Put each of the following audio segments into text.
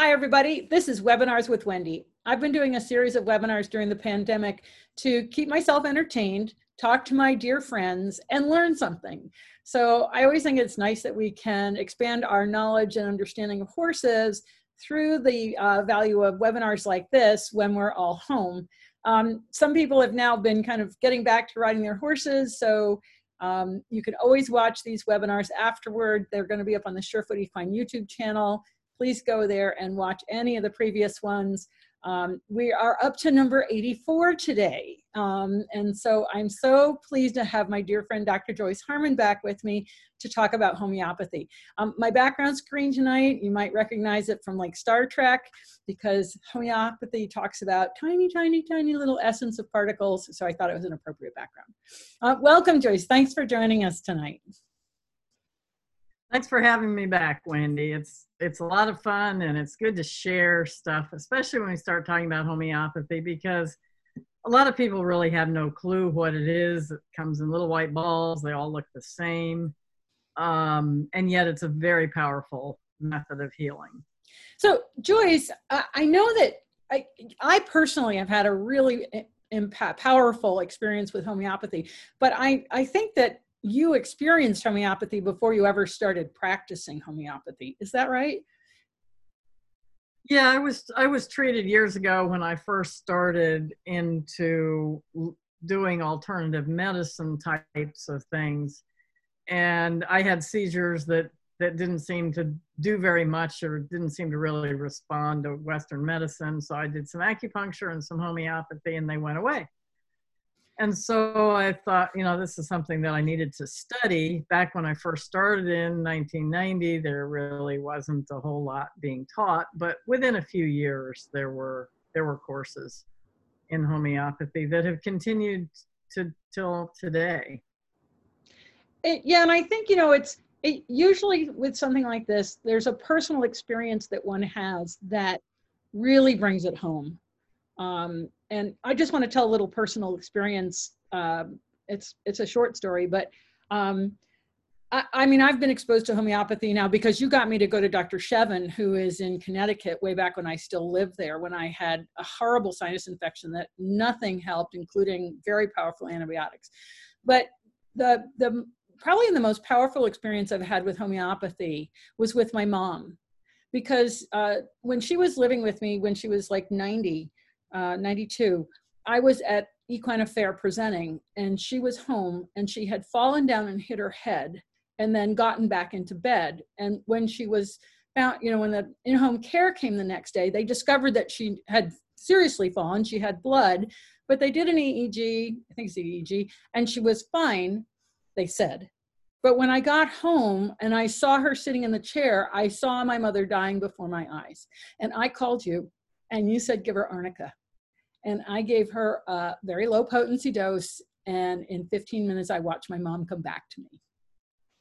Hi, everybody. This is Webinars with Wendy. I've been doing a series of webinars during the pandemic to keep myself entertained, talk to my dear friends, and learn something. So I always think it's nice that we can expand our knowledge and understanding of horses through the uh, value of webinars like this when we're all home. Um, some people have now been kind of getting back to riding their horses, so um, you can always watch these webinars afterward. They're going to be up on the Surefoot Equine YouTube channel please go there and watch any of the previous ones. Um, we are up to number 84 today. Um, and so I'm so pleased to have my dear friend Dr. Joyce Harman back with me to talk about homeopathy. Um, my background screen tonight, you might recognize it from like Star Trek because homeopathy talks about tiny, tiny, tiny little essence of particles. So I thought it was an appropriate background. Uh, welcome, Joyce. Thanks for joining us tonight. Thanks for having me back, Wendy. It's it's a lot of fun and it's good to share stuff, especially when we start talking about homeopathy because a lot of people really have no clue what it is. It comes in little white balls. They all look the same. Um, and yet it's a very powerful method of healing. So Joyce, I know that I, I personally have had a really impact, powerful experience with homeopathy, but I, I think that you experienced homeopathy before you ever started practicing homeopathy. Is that right? Yeah, I was I was treated years ago when I first started into doing alternative medicine types of things, and I had seizures that that didn't seem to do very much or didn't seem to really respond to Western medicine. So I did some acupuncture and some homeopathy, and they went away and so I thought, you know, this is something that I needed to study. Back when I first started in 1990, there really wasn't a whole lot being taught, but within a few years, there were there were courses in homeopathy that have continued to till today. It, yeah, and I think you know it's it, usually with something like this, there's a personal experience that one has that really brings it home. Um, and I just want to tell a little personal experience. Um, it's it's a short story, but um, I, I, mean I've been exposed to homeopathy now because you got me to go to Dr. Shevin, who is in Connecticut, way back when I still lived there, when I had a horrible sinus infection that nothing helped, including very powerful antibiotics. But the the probably the most powerful experience I've had with homeopathy was with my mom, because uh, when she was living with me, when she was like 90 uh, 92, I was at Equine Affaire presenting, and she was home, and she had fallen down and hit her head, and then gotten back into bed. And when she was found, you know, when the in-home care came the next day, they discovered that she had seriously fallen. She had blood, but they did an EEG, I think it's EEG, and she was fine. They said. But when I got home and I saw her sitting in the chair, I saw my mother dying before my eyes. And I called you and you said give her arnica. And I gave her a very low potency dose. And in 15 minutes, I watched my mom come back to me.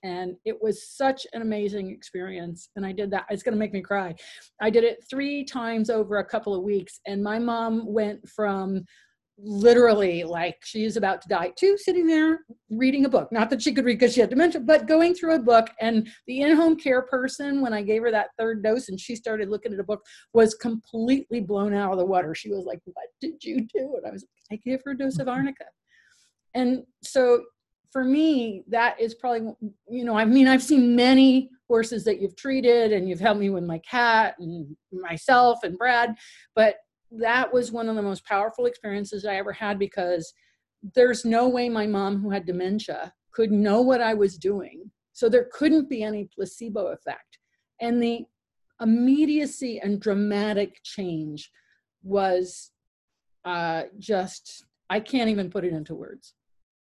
And it was such an amazing experience. And I did that. It's going to make me cry. I did it three times over a couple of weeks. And my mom went from literally like she is about to die too sitting there reading a book. Not that she could read because she had dementia but going through a book and the in-home care person when i gave her that third dose and she started looking at a book was completely blown out of the water. She was like what did you do? And i was like i gave her a dose of arnica. And so for me that is probably you know i mean i've seen many horses that you've treated and you've helped me with my cat and myself and brad but that was one of the most powerful experiences I ever had because there's no way my mom, who had dementia, could know what I was doing. So there couldn't be any placebo effect. And the immediacy and dramatic change was uh, just, I can't even put it into words.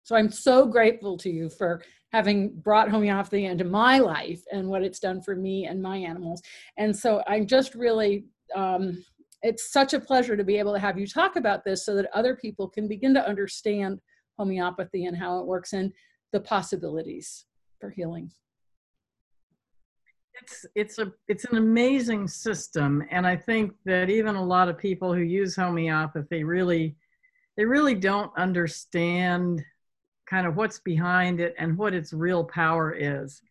So I'm so grateful to you for having brought homeopathy into my life and what it's done for me and my animals. And so I'm just really um, it's such a pleasure to be able to have you talk about this so that other people can begin to understand homeopathy and how it works and the possibilities for healing. It's it's a it's an amazing system and i think that even a lot of people who use homeopathy really they really don't understand kind of what's behind it and what its real power is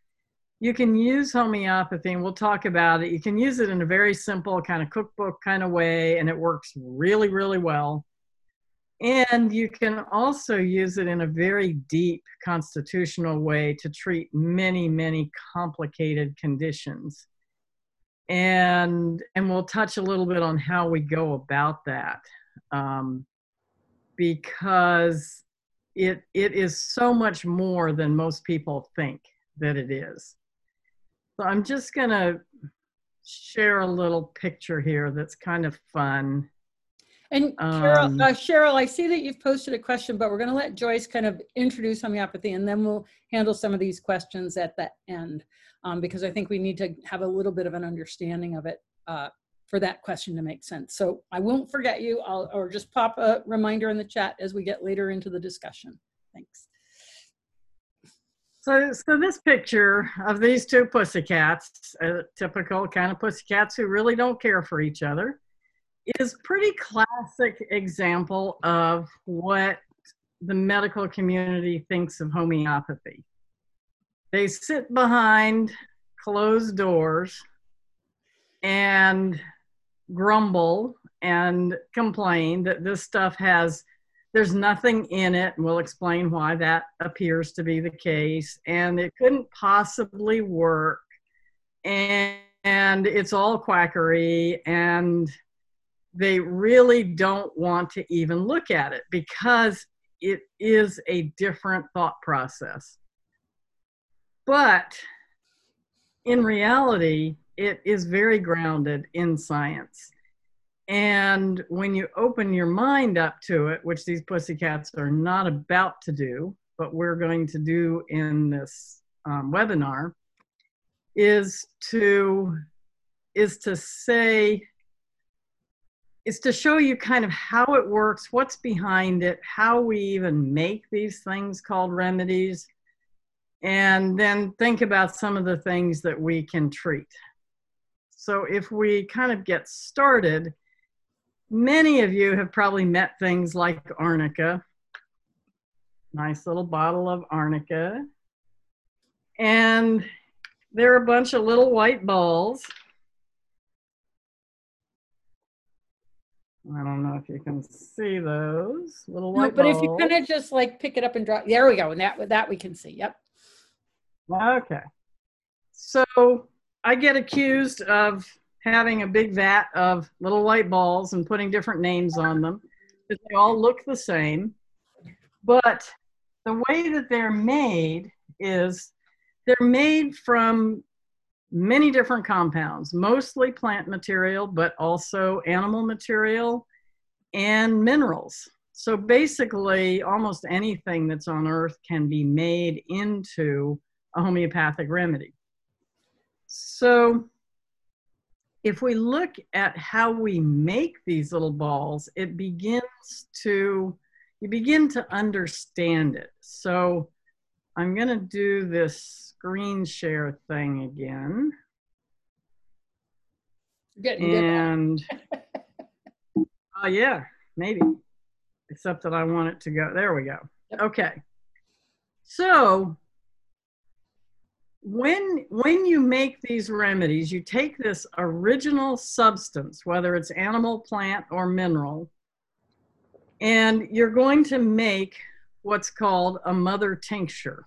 you can use homeopathy, and we'll talk about it. You can use it in a very simple kind of cookbook kind of way, and it works really, really well. And you can also use it in a very deep constitutional way to treat many, many complicated conditions. And, and we'll touch a little bit on how we go about that. Um, because it, it is so much more than most people think that it is. So I'm just going to share a little picture here that's kind of fun. And Cheryl, um, uh, Cheryl, I see that you've posted a question, but we're going to let Joyce kind of introduce homeopathy and then we'll handle some of these questions at the end um, because I think we need to have a little bit of an understanding of it uh, for that question to make sense. So I won't forget you I'll, or just pop a reminder in the chat as we get later into the discussion. Thanks. So, so this picture of these two pussycats, a typical kind of pussycats who really don't care for each other, is pretty classic example of what the medical community thinks of homeopathy. They sit behind closed doors and grumble and complain that this stuff has there's nothing in it, and we'll explain why that appears to be the case. And it couldn't possibly work. And, and it's all quackery. And they really don't want to even look at it because it is a different thought process. But in reality, it is very grounded in science. And when you open your mind up to it, which these pussycats are not about to do, but we're going to do in this um, webinar, is to is to say is to show you kind of how it works, what's behind it, how we even make these things called remedies, and then think about some of the things that we can treat. So if we kind of get started, Many of you have probably met things like arnica. Nice little bottle of arnica. And they're a bunch of little white balls. I don't know if you can see those little white no, but balls. if you kind of just like pick it up and drop, there we go. And that, that we can see. Yep. Okay. So I get accused of having a big vat of little white balls and putting different names on them they all look the same. But the way that they're made is they're made from many different compounds, mostly plant material, but also animal material and minerals. So basically, almost anything that's on earth can be made into a homeopathic remedy. So if we look at how we make these little balls, it begins to, you begin to understand it. So I'm going to do this screen share thing again. Getting and, uh, yeah, maybe. Except that I want it to go. There we go. Yep. Okay. So when when you make these remedies you take this original substance whether it's animal plant or mineral and you're going to make what's called a mother tincture.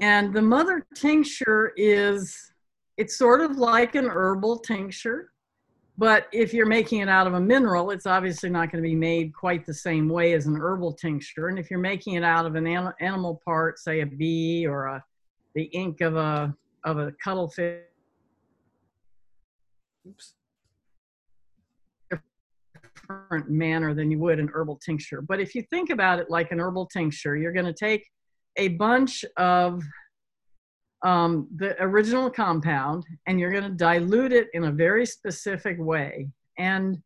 And the mother tincture is it's sort of like an herbal tincture but if you're making it out of a mineral, it's obviously not going to be made quite the same way as an herbal tincture. And if you're making it out of an animal part, say a bee or a, the ink of a, of a cuttlefish, oops, different manner than you would an herbal tincture. But if you think about it like an herbal tincture, you're going to take a bunch of um, the original compound and you're going to dilute it in a very specific way. And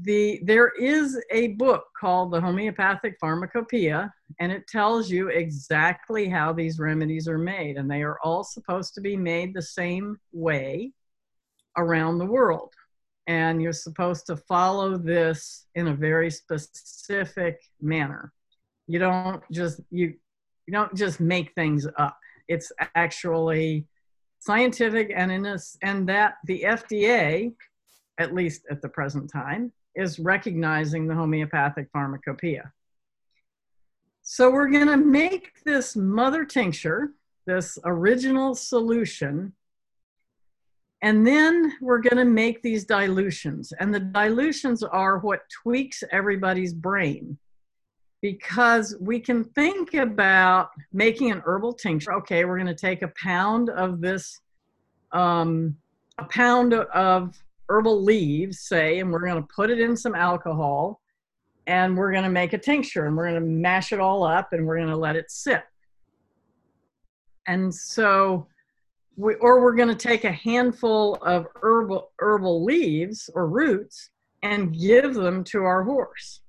the there is a book called the Homeopathic Pharmacopoeia, and it tells you exactly how these remedies are made, and they are all supposed to be made the same way around the world. And you're supposed to follow this in a very specific manner. You don't just you You don't just make things up. It's actually scientific and in a, and that the FDA, at least at the present time, is recognizing the homeopathic pharmacopoeia. So we're going to make this mother tincture, this original solution, and then we're going to make these dilutions. And the dilutions are what tweaks everybody's brain because we can think about making an herbal tincture. Okay, we're going to take a pound of this, um, a pound of herbal leaves, say, and we're going to put it in some alcohol and we're going to make a tincture and we're going to mash it all up and we're going to let it sit. And so, we, or we're going to take a handful of herbal, herbal leaves or roots and give them to our horse.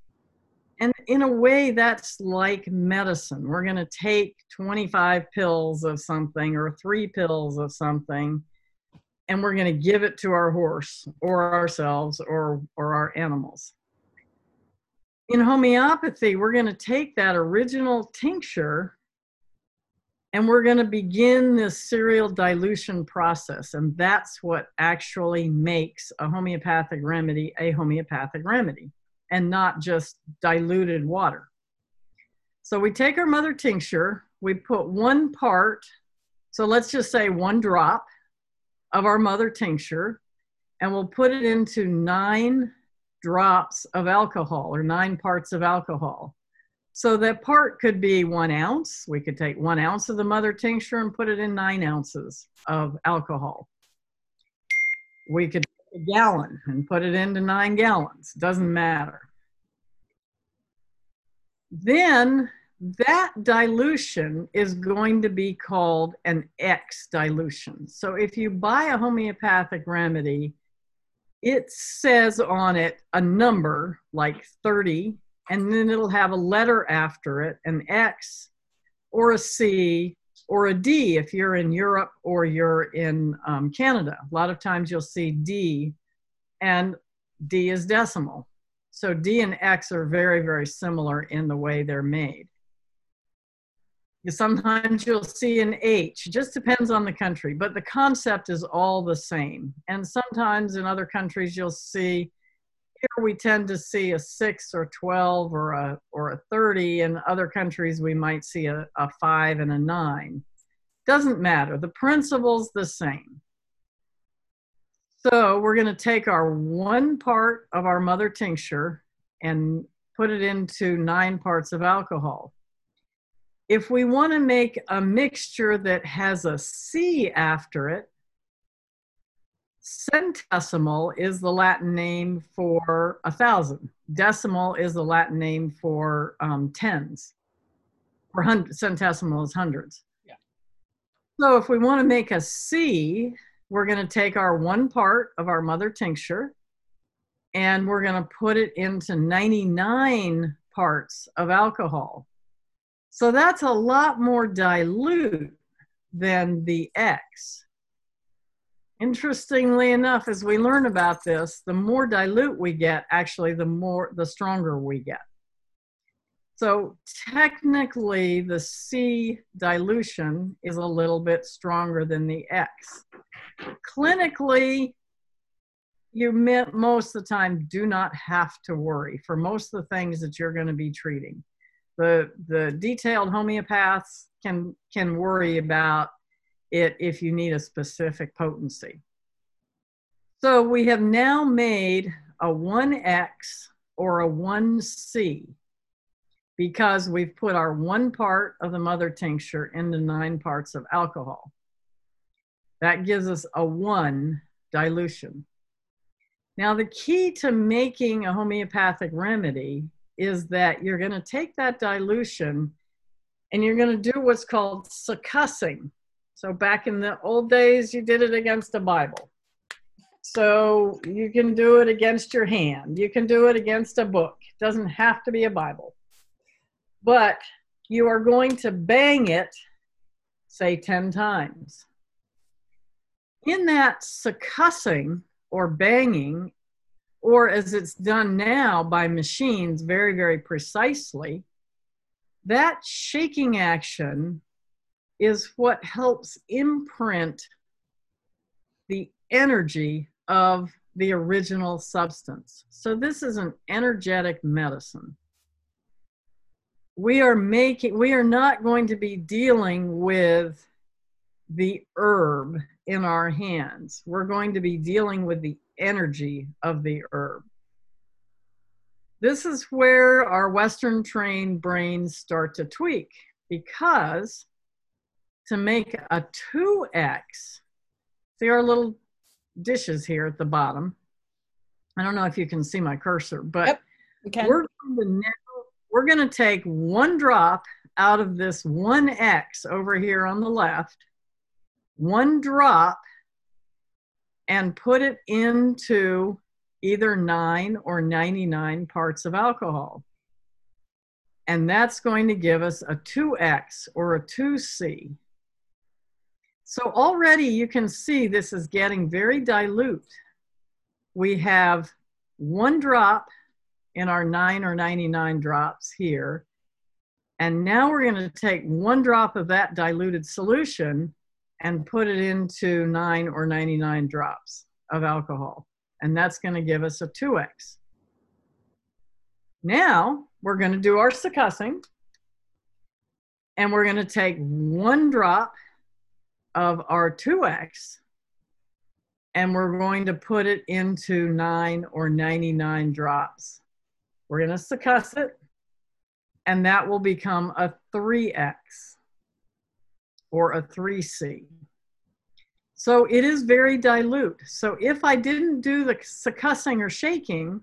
And in a way, that's like medicine. We're going to take 25 pills of something or three pills of something, and we're going to give it to our horse or ourselves or, or our animals. In homeopathy, we're going to take that original tincture and we're going to begin this serial dilution process. And that's what actually makes a homeopathic remedy a homeopathic remedy and not just diluted water. So we take our mother tincture, we put one part, so let's just say one drop of our mother tincture, and we'll put it into nine drops of alcohol or nine parts of alcohol. So that part could be one ounce. We could take one ounce of the mother tincture and put it in nine ounces of alcohol. We could a gallon and put it into nine gallons. Doesn't matter. Then that dilution is going to be called an X dilution. So if you buy a homeopathic remedy, it says on it a number like 30 and then it'll have a letter after it, an X or a C or a D if you're in Europe or you're in um, Canada. A lot of times you'll see D and D is decimal. So D and X are very, very similar in the way they're made. Sometimes you'll see an H, just depends on the country, but the concept is all the same. And sometimes in other countries you'll see here we tend to see a six or 12 or a, or a 30. In other countries, we might see a, a five and a nine. Doesn't matter. The principle's the same. So we're going to take our one part of our mother tincture and put it into nine parts of alcohol. If we want to make a mixture that has a C after it, Centesimal is the Latin name for a thousand. Decimal is the Latin name for um, tens. Or hundred, centesimal is hundreds. Yeah. So if we want to make a C, we're going to take our one part of our mother tincture and we're going to put it into 99 parts of alcohol. So that's a lot more dilute than the X. Interestingly enough, as we learn about this, the more dilute we get, actually, the more, the stronger we get. So technically, the C dilution is a little bit stronger than the X. Clinically, you most of the time do not have to worry for most of the things that you're going to be treating. The, the detailed homeopaths can, can worry about it if you need a specific potency. So we have now made a 1X or a 1C because we've put our one part of the mother tincture into nine parts of alcohol. That gives us a 1 dilution. Now, the key to making a homeopathic remedy is that you're going to take that dilution and you're going to do what's called succussing. So back in the old days, you did it against a Bible. So you can do it against your hand. You can do it against a book. It doesn't have to be a Bible. But you are going to bang it, say 10 times. In that succussing or banging, or as it's done now by machines very, very precisely, that shaking action is what helps imprint the energy of the original substance. So this is an energetic medicine. We are making we are not going to be dealing with the herb in our hands. We're going to be dealing with the energy of the herb. This is where our Western trained brains start to tweak because to make a 2x, see our little dishes here at the bottom. I don't know if you can see my cursor, but Yep, we're going to now, we're going to take one drop out of this 1x over here on the left, one drop, and put it into either 9 or 99 parts of alcohol. And that's going to give us a 2x or a 2c. So already you can see this is getting very dilute. We have one drop in our 9 or 99 drops here. And now we're going to take one drop of that diluted solution and put it into 9 or 99 drops of alcohol. And that's going to give us a 2x. Now we're going to do our succussing. And we're going to take one drop of our 2x and we're going to put it into 9 or 99 drops. We're going to succuss it and that will become a 3x or a 3c. So it is very dilute. So if I didn't do the succussing or shaking,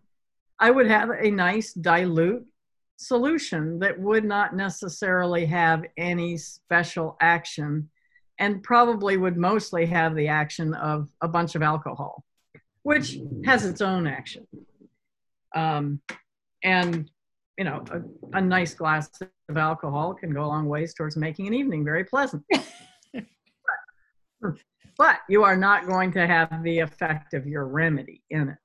I would have a nice dilute solution that would not necessarily have any special action and probably would mostly have the action of a bunch of alcohol, which has its own action. Um, and, you know, a, a, nice glass of alcohol can go a long ways towards making an evening very pleasant. but, but you are not going to have the effect of your remedy in it.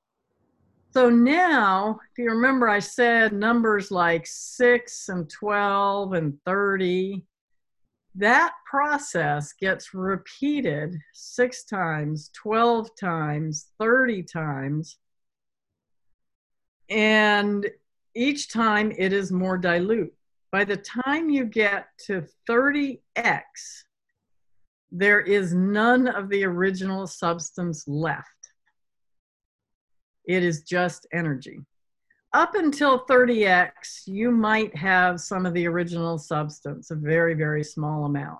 So now, if you remember, I said numbers like 6 and 12 and 30 that process gets repeated six times, 12 times, 30 times. And each time it is more dilute. By the time you get to 30x, there is none of the original substance left. It is just energy up until 30x, you might have some of the original substance, a very, very small amount.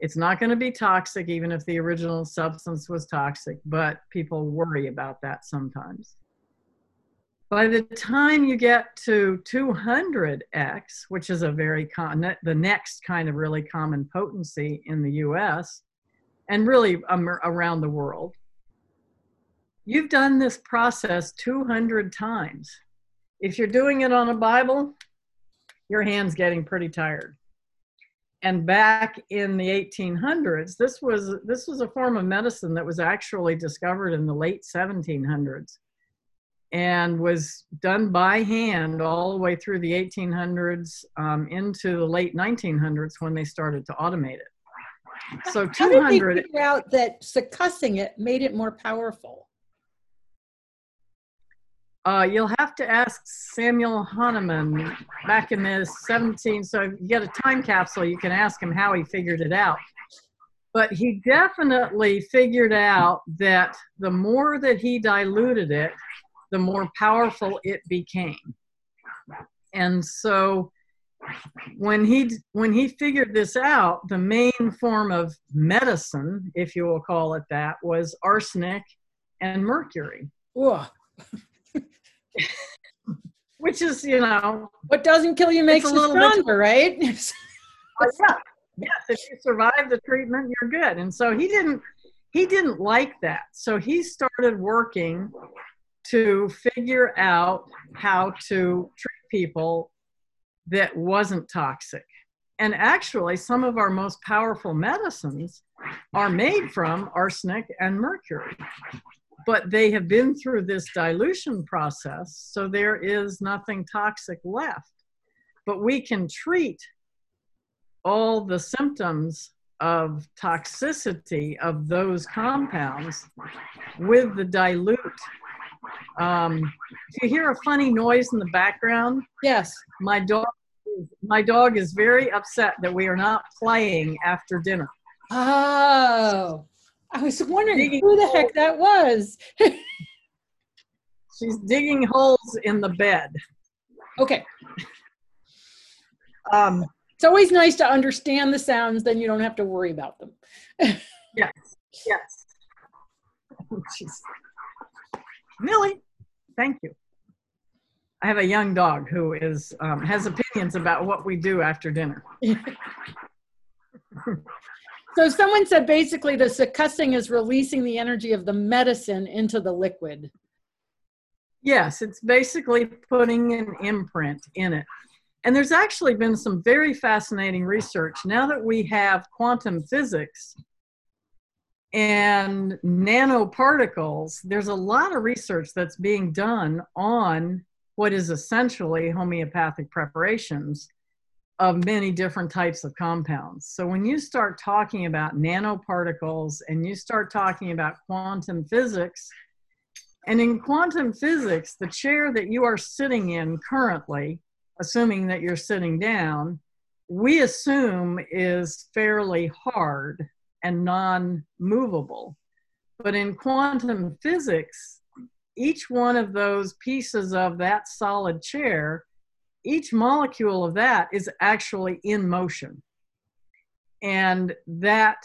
It's not going to be toxic, even if the original substance was toxic, but people worry about that sometimes. By the time you get to 200x, which is a very con- the next kind of really common potency in the US and really around the world, you've done this process 200 times if you're doing it on a Bible, your hand's getting pretty tired. And back in the 1800s, this was this was a form of medicine that was actually discovered in the late 1700s and was done by hand all the way through the 1800s um, into the late 1900s when they started to automate it. So 200. How did they figure out that succussing it made it more powerful? Uh, you'll have to ask Samuel Hahnemann back in the 17. So if you get a time capsule, you can ask him how he figured it out. But he definitely figured out that the more that he diluted it, the more powerful it became. And so when he when he figured this out, the main form of medicine, if you will call it that, was arsenic and mercury. Ugh. which is you know what doesn't kill you makes you stronger, bit, right? oh, yeah, yes. If you survive the treatment, you're good. And so he didn't he didn't like that. So he started working to figure out how to treat people that wasn't toxic. And actually, some of our most powerful medicines are made from arsenic and mercury but they have been through this dilution process, so there is nothing toxic left. but we can treat all the symptoms of toxicity of those compounds with the dilute. Um, if you hear a funny noise in the background, Yes. my dog, my dog is very upset that we are not playing after dinner. Oh, I was wondering Digging who the heck that was. She's digging holes in the bed. Okay. Um, It's always nice to understand the sounds, then you don't have to worry about them. yes, yes. She's, Millie, thank you. I have a young dog who is um, has opinions about what we do after dinner. So someone said basically the succussing is releasing the energy of the medicine into the liquid. Yes, it's basically putting an imprint in it. And there's actually been some very fascinating research now that we have quantum physics and nanoparticles. There's a lot of research that's being done on what is essentially homeopathic preparations of many different types of compounds. So when you start talking about nanoparticles and you start talking about quantum physics, and in quantum physics, the chair that you are sitting in currently, assuming that you're sitting down, we assume is fairly hard and non movable. But in quantum physics, each one of those pieces of that solid chair, each molecule of that is actually in motion. And that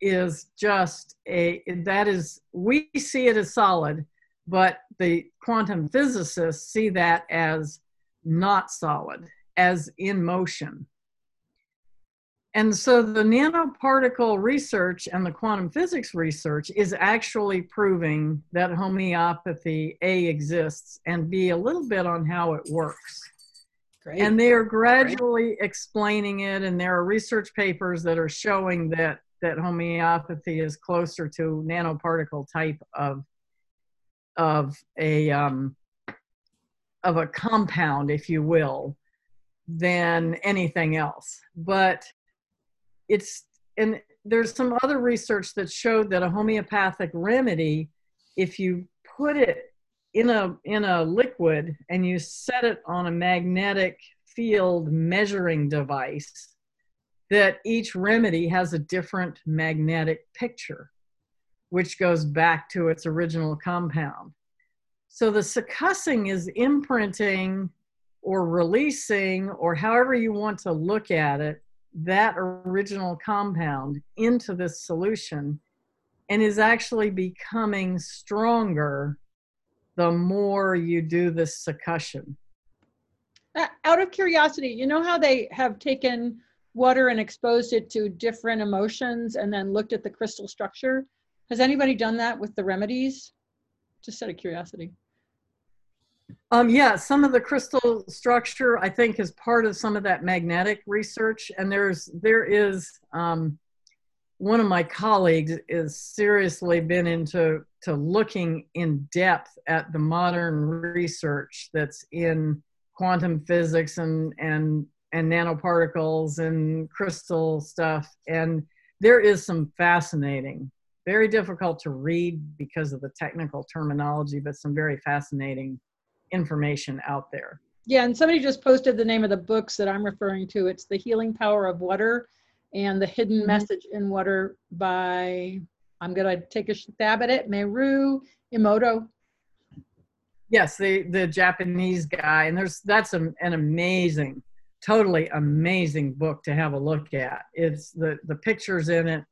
is just a, that is, we see it as solid but the quantum physicists see that as not solid, as in motion. And so the nanoparticle research and the quantum physics research is actually proving that homeopathy A exists and B a little bit on how it works. Great. And they are gradually explaining it, and there are research papers that are showing that that homeopathy is closer to nanoparticle type of of a um, of a compound, if you will, than anything else. But it's and there's some other research that showed that a homeopathic remedy, if you put it in a in a liquid and you set it on a magnetic field measuring device, that each remedy has a different magnetic picture which goes back to its original compound. So the succussing is imprinting or releasing, or however you want to look at it, that original compound into this solution and is actually becoming stronger the more you do this succussion. Uh, out of curiosity, you know how they have taken water and exposed it to different emotions and then looked at the crystal structure? Has anybody done that with the remedies? Just out of curiosity. Um, yeah, some of the crystal structure I think is part of some of that magnetic research, and there's there is um, one of my colleagues is seriously been into to looking in depth at the modern research that's in quantum physics and and and nanoparticles and crystal stuff, and there is some fascinating very difficult to read because of the technical terminology, but some very fascinating information out there. Yeah, and somebody just posted the name of the books that I'm referring to. It's The Healing Power of Water and The Hidden Mhm. Message in Water by, I'm going to take a stab at it, Meru Emoto. Yes, the the Japanese guy, and there's that's a, an amazing, totally amazing book to have a look at. It's the the pictures in it,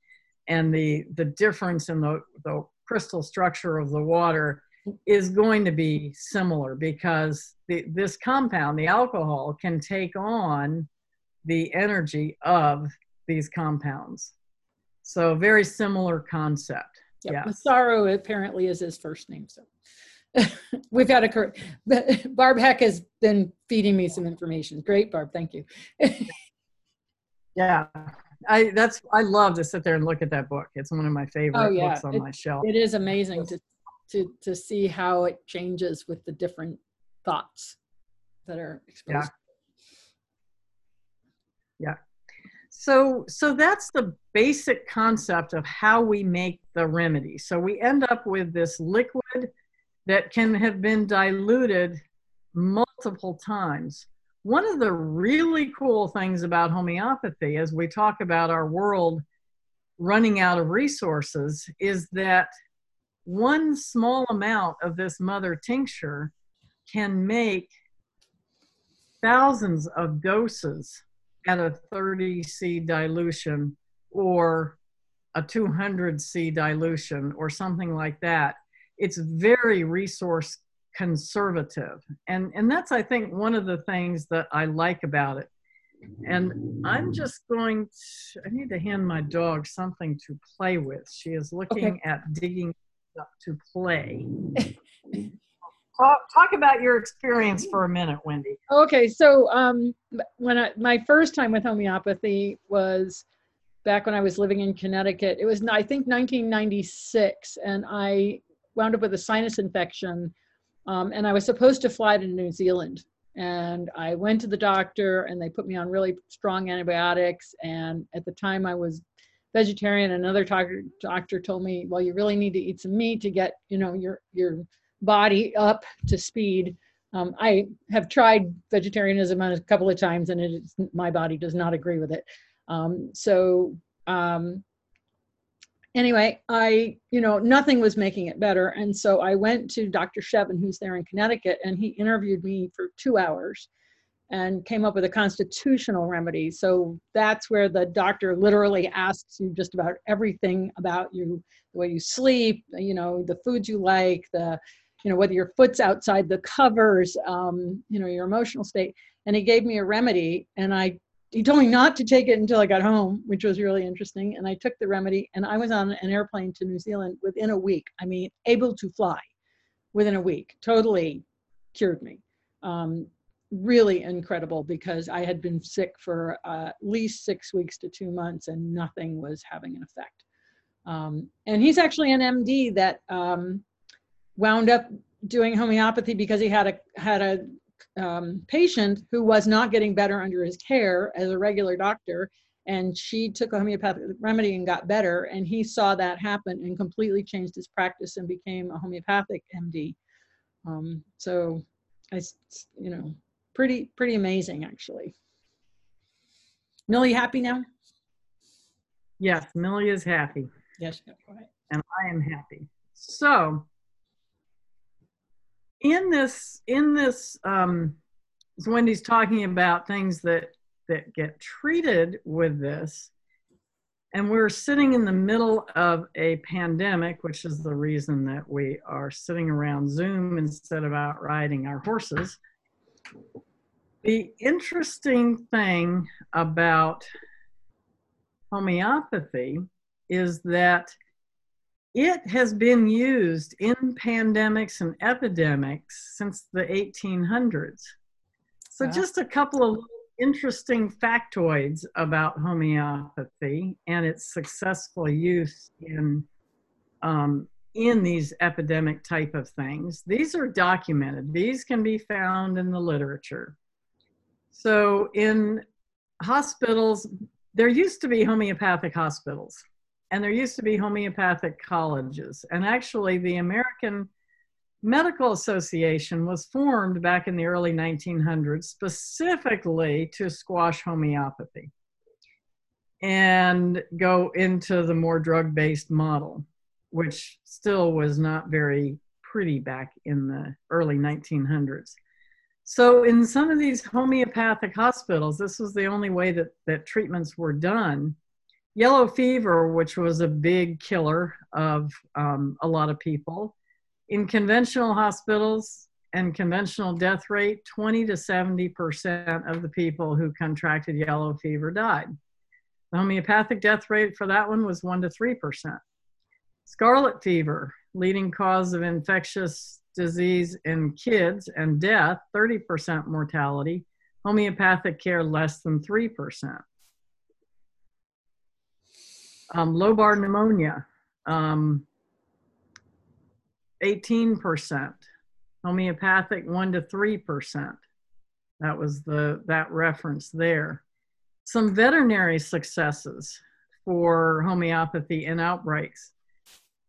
and the the difference in the the crystal structure of the water is going to be similar because the, this compound, the alcohol, can take on the energy of these compounds. So very similar concept. Yep. Yeah. Masaru apparently is his first name. So we've got a cor- Barb Heck has been feeding me some information. Great, Barb. Thank you. Yeah, I that's I love to sit there and look at that book. It's one of my favorite Oh, yeah. books on It- my shelf. It is amazing to, to, to see how it changes with the different thoughts that are exposed. Yeah. So, so that's the basic concept of how we make the remedy. So we end up with this liquid that can have been diluted multiple times. One of the really cool things about homeopathy, as we talk about our world running out of resources, is that one small amount of this mother tincture can make thousands of doses at a 30 C dilution or a 200 C dilution or something like that. It's very resource conservative. And, and that's, I think, one of the things that I like about it. And I'm just going to, I need to hand my dog something to play with. She is looking okay. at digging up to play. talk, talk about your experience for a minute, Wendy. Okay, so um, when I, my first time with homeopathy was back when I was living in Connecticut. It was, I think, 1996, and I wound up with a sinus infection, um, and I was supposed to fly to New Zealand. And I went to the doctor, and they put me on really strong antibiotics. And at the time, I was vegetarian. Another doctor doctor told me, "Well, you really need to eat some meat to get, you know, your your body up to speed." Um, I have tried vegetarianism a couple of times, and it is, my body does not agree with it. Um, so um, anyway, I, you know, nothing was making it better. And so I went to Dr. Shevin, who's there in Connecticut, and he interviewed me for two hours and came up with a constitutional remedy. So that's where the doctor literally asks you just about everything about you, the way you sleep, you know, the foods you like, the, you know, whether your foot's outside the covers, um, you know, your emotional state. And he gave me a remedy, and I he told me not to take it until I got home, which was really interesting. And I took the remedy, and I was on an airplane to New Zealand within a week. I mean, able to fly within a week. Totally cured me. Um, really incredible because I had been sick for uh, at least six weeks to two months, and nothing was having an effect. Um, and he's actually an MD that um, wound up doing homeopathy because he had a had a um, patient who was not getting better under his care as a regular doctor. And she took a homeopathic remedy and got better. And he saw that happen and completely changed his practice and became a homeopathic md um, so i you know pretty pretty amazing actually. Millie happy now? Yes millie is happy. Yes and i am happy. So in this in this um wendy's talking about things that that get treated with this and we're sitting in the middle of a pandemic which is the reason that we are sitting around zoom instead of out riding our horses the interesting thing about homeopathy is that it has been used in pandemics and epidemics since the 1800s. So, wow. just a couple of interesting factoids about homeopathy and its successful use in um, in these epidemic type of things. These are documented. These can be found in the literature. So, in hospitals, there used to be homeopathic hospitals and there used to be homeopathic colleges. And actually, the American Medical Association was formed back in the early 1900s specifically to squash homeopathy and go into the more drug based model, which still was not very pretty back in the early 1900s. So, in some of these homeopathic hospitals, this was the only way that, that treatments were done yellow fever, which was a big killer of um, a lot of people, in conventional hospitals and conventional death rate, 20 to 70% of the people who contracted yellow fever died. The homeopathic death rate for that one was 1 to 3%. Scarlet fever, leading cause of infectious disease in kids and death, 30% mortality. Homeopathic care less than 3% um, lobar pneumonia, um, 18%, homeopathic 1 to 3%. That was the that reference there. some veterinary successes for homeopathy in outbreaks.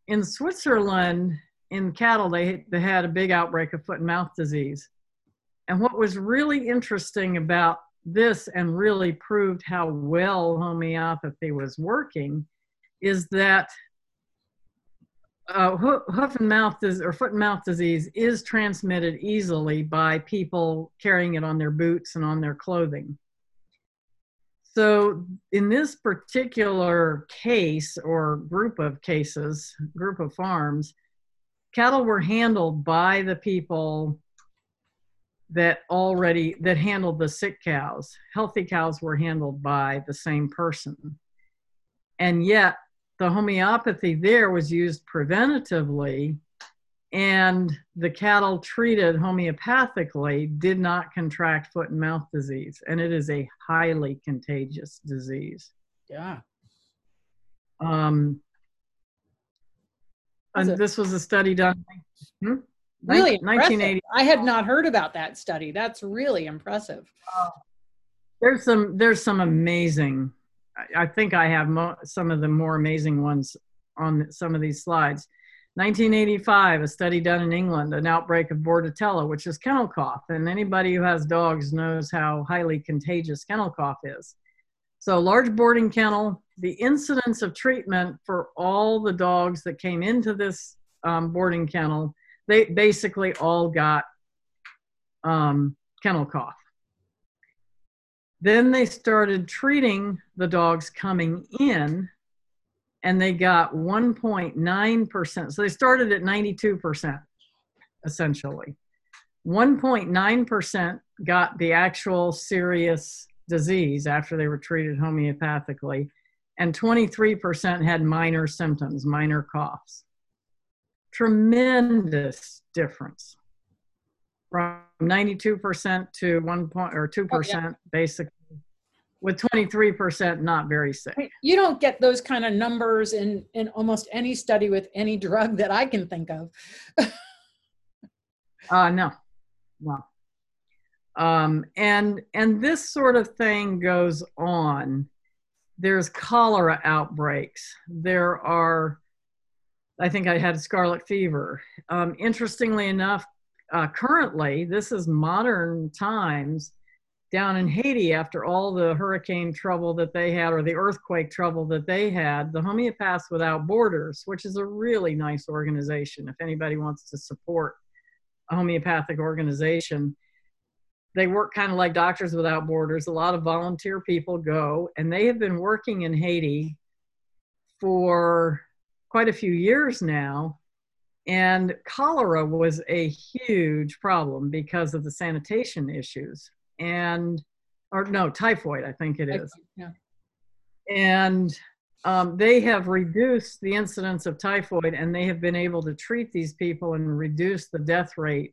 In Switzerland, in cattle, they, they had a big outbreak of foot and mouth disease. And what was really interesting about this and really proved how well homeopathy was working is that uh, hoof and mouth disease or foot and mouth disease is transmitted easily by people carrying it on their boots and on their clothing. So, in this particular case or group of cases, group of farms, cattle were handled by the people that already that handled the sick cows. Healthy cows were handled by the same person. And yet the homeopathy there was used preventatively and the cattle treated homeopathically did not contract foot and mouth disease and it is a highly contagious disease yeah um and this was a study done hmm? Really 1980 i had not heard about that study that's really impressive uh, there's some there's some amazing I think I have mo- some of the more amazing ones on some of these slides. 1985, a study done in England, an outbreak of Bordetella, which is kennel cough. And anybody who has dogs knows how highly contagious kennel cough is. So, large boarding kennel, the incidence of treatment for all the dogs that came into this um, boarding kennel, they basically all got um, kennel cough. Then they started treating the dogs coming in and they got 1.9%. So they started at 92%, essentially. 1.9% got the actual serious disease after they were treated homeopathically, and 23% had minor symptoms, minor coughs. Tremendous difference from 92% to 1 point or 2% oh, yeah. basically with 23% not very sick. You don't get those kind of numbers in in almost any study with any drug that I can think of. uh no. No. Um and and this sort of thing goes on. There's cholera outbreaks. There are I think I had scarlet fever. Um, interestingly enough, uh, currently, this is modern times down in Haiti after all the hurricane trouble that they had or the earthquake trouble that they had, the Homeopaths Without Borders, which is a really nice organization. If anybody wants to support a homeopathic organization, they work kind of like Doctors Without Borders. A lot of volunteer people go, and they have been working in Haiti for quite a few years now and cholera was a huge problem because of the sanitation issues. And, or no, typhoid, I think it is. Yeah. And um, they have reduced the incidence of typhoid and they have been able to treat these people and reduce the death rate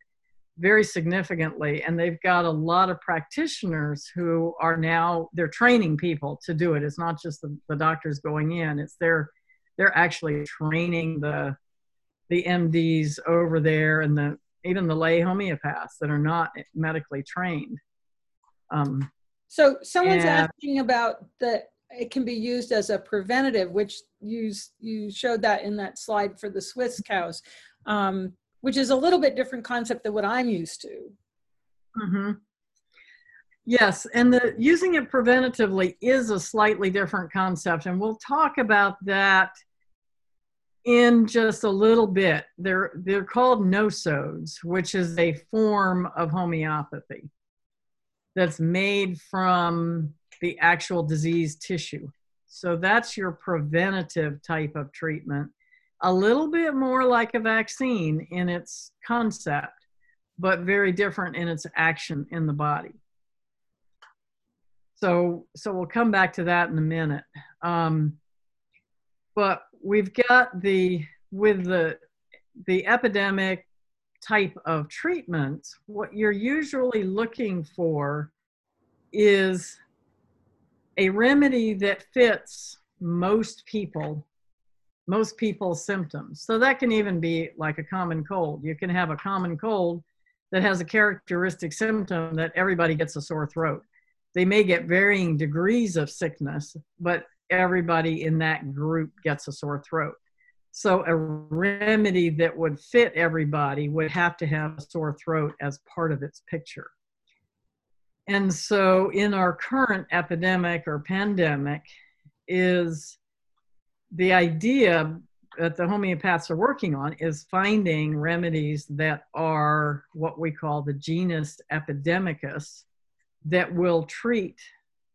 very significantly and they've got a lot of practitioners who are now they're training people to do it it's not just the, the doctors going in it's they're they're actually training the the MDs over there and the even the lay homeopaths that are not medically trained. Um, so someone's and, asking about that it can be used as a preventative, which you you showed that in that slide for the Swiss cows, um, which is a little bit different concept than what I'm used to. Mm-hmm. Yes, and the using it preventatively is a slightly different concept, and we'll talk about that in just a little bit. They're they're called nosodes, which is a form of homeopathy that's made from the actual disease tissue. So that's your preventative type of treatment. A little bit more like a vaccine in its concept, but very different in its action in the body. So, so we'll come back to that in a minute. Um, but we've got the with the the epidemic type of treatment what you're usually looking for is a remedy that fits most people most people's symptoms. So that can even be like a common cold. You can have a common cold that has a characteristic symptom that everybody gets a sore throat. They may get varying degrees of sickness, but everybody in that group gets a sore throat. So a remedy that would fit everybody would have to have a sore throat as part of its picture. And so in our current epidemic or pandemic is the idea that the homeopaths are working on is finding remedies that are what we call the genus epidemicus that will treat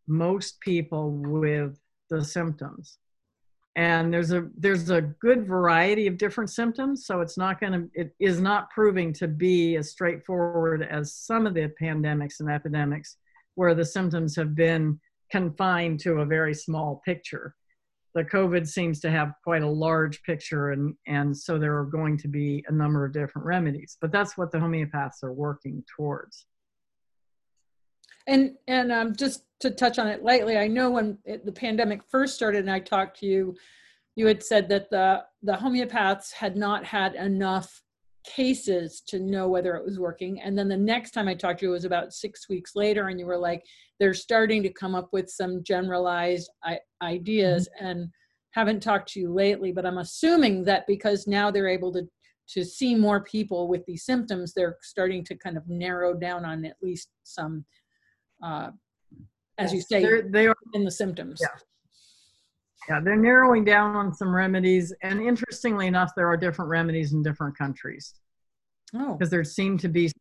most people with the symptoms. And there's a there's a good variety of different symptoms so it's not going to it is not proving to be as straightforward as some of the pandemics and epidemics where the symptoms have been confined to a very small picture. The covid seems to have quite a large picture and and so there are going to be a number of different remedies but that's what the homeopaths are working towards and and um, just to touch on it lightly, I know when it, the pandemic first started, and I talked to you, you had said that the the homeopaths had not had enough cases to know whether it was working. And then the next time I talked to you was about six weeks later, and you were like, they're starting to come up with some generalized ideas, mm-hmm. and haven't talked to you lately. But I'm assuming that because now they're able to to see more people with these symptoms, they're starting to kind of narrow down on at least some uh, as you say, they're, they are in the symptoms. Yeah. Yeah, they're narrowing down on some remedies. And interestingly enough, there are different remedies in different countries. Oh. Because there seem to be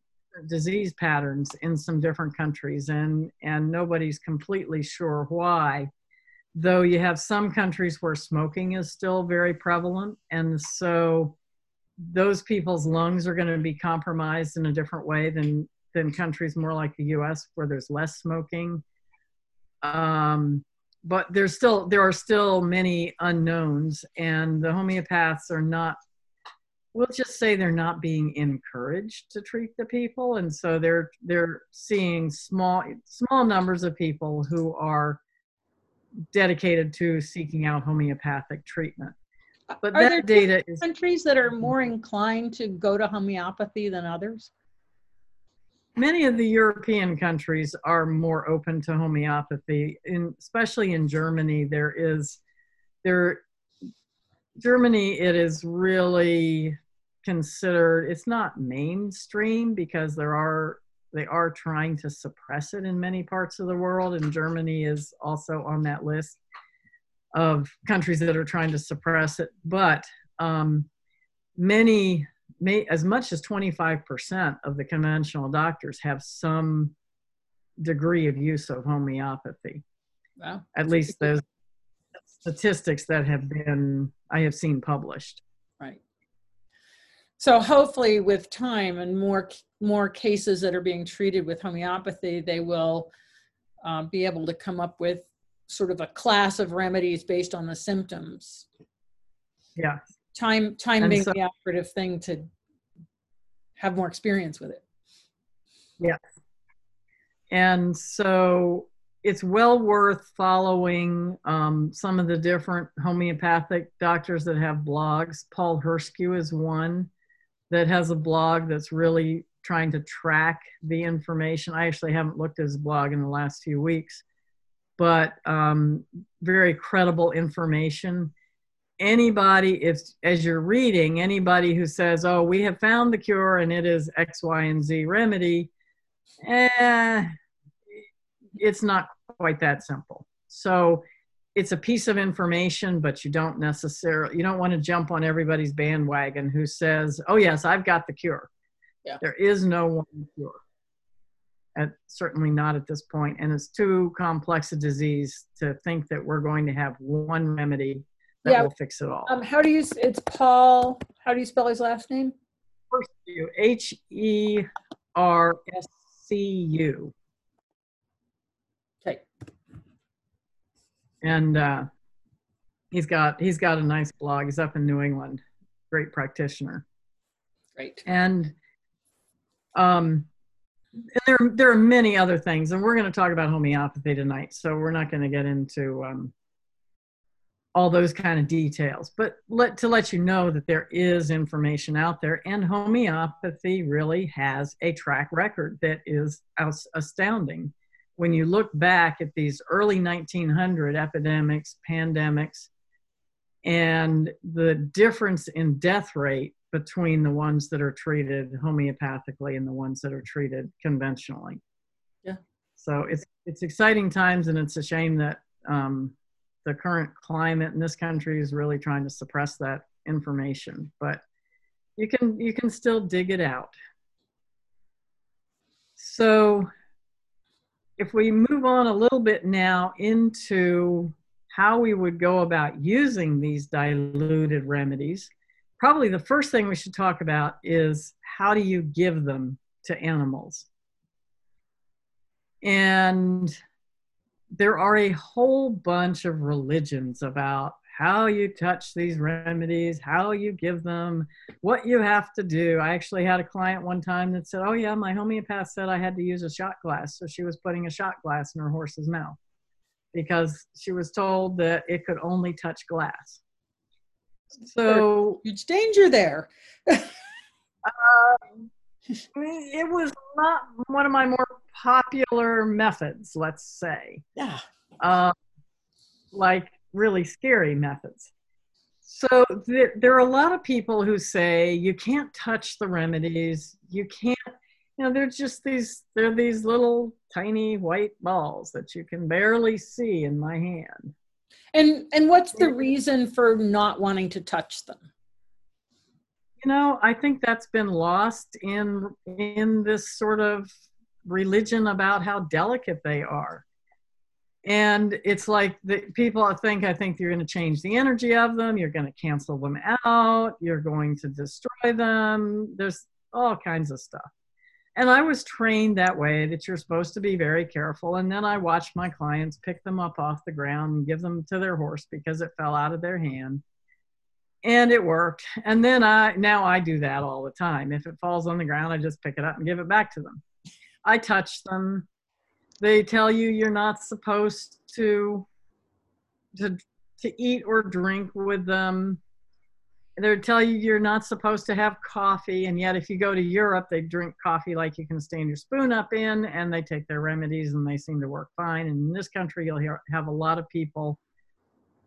disease patterns in some different countries, and, and nobody's completely sure why. Though you have some countries where smoking is still very prevalent. And so those people's lungs are going to be compromised in a different way than than countries more like the US where there's less smoking. Um, but there's still there are still many unknowns and the homeopaths are not we'll just say they're not being encouraged to treat the people. And so they're they're seeing small small numbers of people who are dedicated to seeking out homeopathic treatment. But are that data is countries that are more inclined to go to homeopathy than others many of the European countries are more open to homeopathy, in, especially in Germany. There is, there, Germany, it is really considered, it's not mainstream because there are, they are trying to suppress it in many parts of the world, and Germany is also on that list of countries that are trying to suppress it. But um, many may, as much as 25% of the conventional doctors have some degree of use of homeopathy. Wow. At least those statistics that have been, I have seen published. Right. So hopefully with time and more, more cases that are being treated with homeopathy, they will uh, be able to come up with sort of a class of remedies based on the symptoms. Yeah time time and being so, the operative thing to have more experience with it. Yeah and so it's well worth following um, some of the different homeopathic doctors that have blogs. Paul Herscu is one that has a blog that's really trying to track the information. I actually haven't looked at his blog in the last few weeks but um, very credible information anybody if as you're reading anybody who says oh we have found the cure and it is x y and z remedy eh, it's not quite that simple. So it's a piece of information but you don't necessarily you don't want to jump on everybody's bandwagon who says oh yes i've got the cure. Yeah. there is no one cure. At, certainly not at this point and it's too complex a disease to think that we're going to have one remedy that yeah. will fix it all. Um, how do you? It's Paul. How do you spell his last name? First, H E R S C U. Okay. And uh, he's got he's got a nice blog. He's up in New England. Great practitioner. Great. And um, and there there are many other things, and we're going to talk about homeopathy tonight. So we're not going to get into um, all those kind of details but let to let you know that there is information out there and homeopathy really has a track record that is astounding when you look back at these early 1900 epidemics, pandemics, and the difference in death rate between the ones that are treated homeopathically and the ones that are treated conventionally. Yeah. So it's it's exciting times, and it's a shame that um, the current climate in this country is really trying to suppress that information. But you can you can still dig it out. So if we move on a little bit now into how we would go about using these diluted remedies, probably the first thing we should talk about is how do you give them to animals? And there are a whole bunch of religions about how you touch these remedies, how you give them, what you have to do. I actually had a client one time that said, Oh, yeah, my homeopath said I had to use a shot glass. So she was putting a shot glass in her horse's mouth because she was told that it could only touch glass. So, huge danger there. uh, it was not one of my more popular methods, let's say. Yeah. Uh, like really scary methods. So there, there are a lot of people who say you can't touch the remedies. You can't, you know, they're just these, they're these little tiny white balls that you can barely see in my hand. And and what's the reason for not wanting to touch them? You know, I think that's been lost in in this sort of religion about how delicate they are. And it's like the people think i think you're going to change the energy of them you're going to cancel them out you're going to destroy them. There's all kinds of stuff. And i was trained that way that you're supposed to be very careful. And then i watched my clients pick them up off the ground and give them to their horse because it fell out of their hand. And it worked. And then i now i do that all the time. If it falls on the ground i just pick it up and give it back to them i touch them. They tell you you're not supposed to to to eat or drink with them. They tell you you're not supposed to have coffee and yet if you go to europe they drink coffee like you can stand your spoon up in and they take their remedies and they seem to work fine. And in this country you'll hear, have a lot of people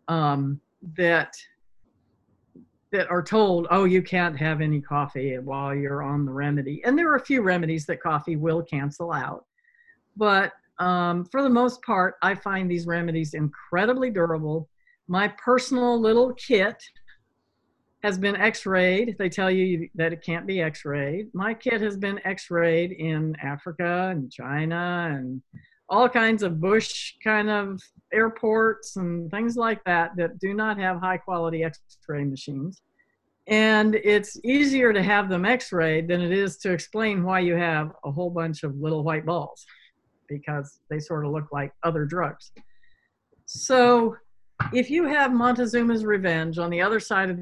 um, that that are told oh you can't have any coffee while you're on the remedy and there are a few remedies that coffee will cancel out but um, for the most part, I find these remedies incredibly durable. My personal little kit has been x-rayed. They tell you that it can't be x-rayed. My kit has been x-rayed in Africa and China and all kinds of bush kind of airports and things like that that do not have high quality x-ray machines. And it's easier to have them x-rayed than it is to explain why you have a whole bunch of little white balls because they sort of look like other drugs. So if you have Montezuma's Revenge on the other side of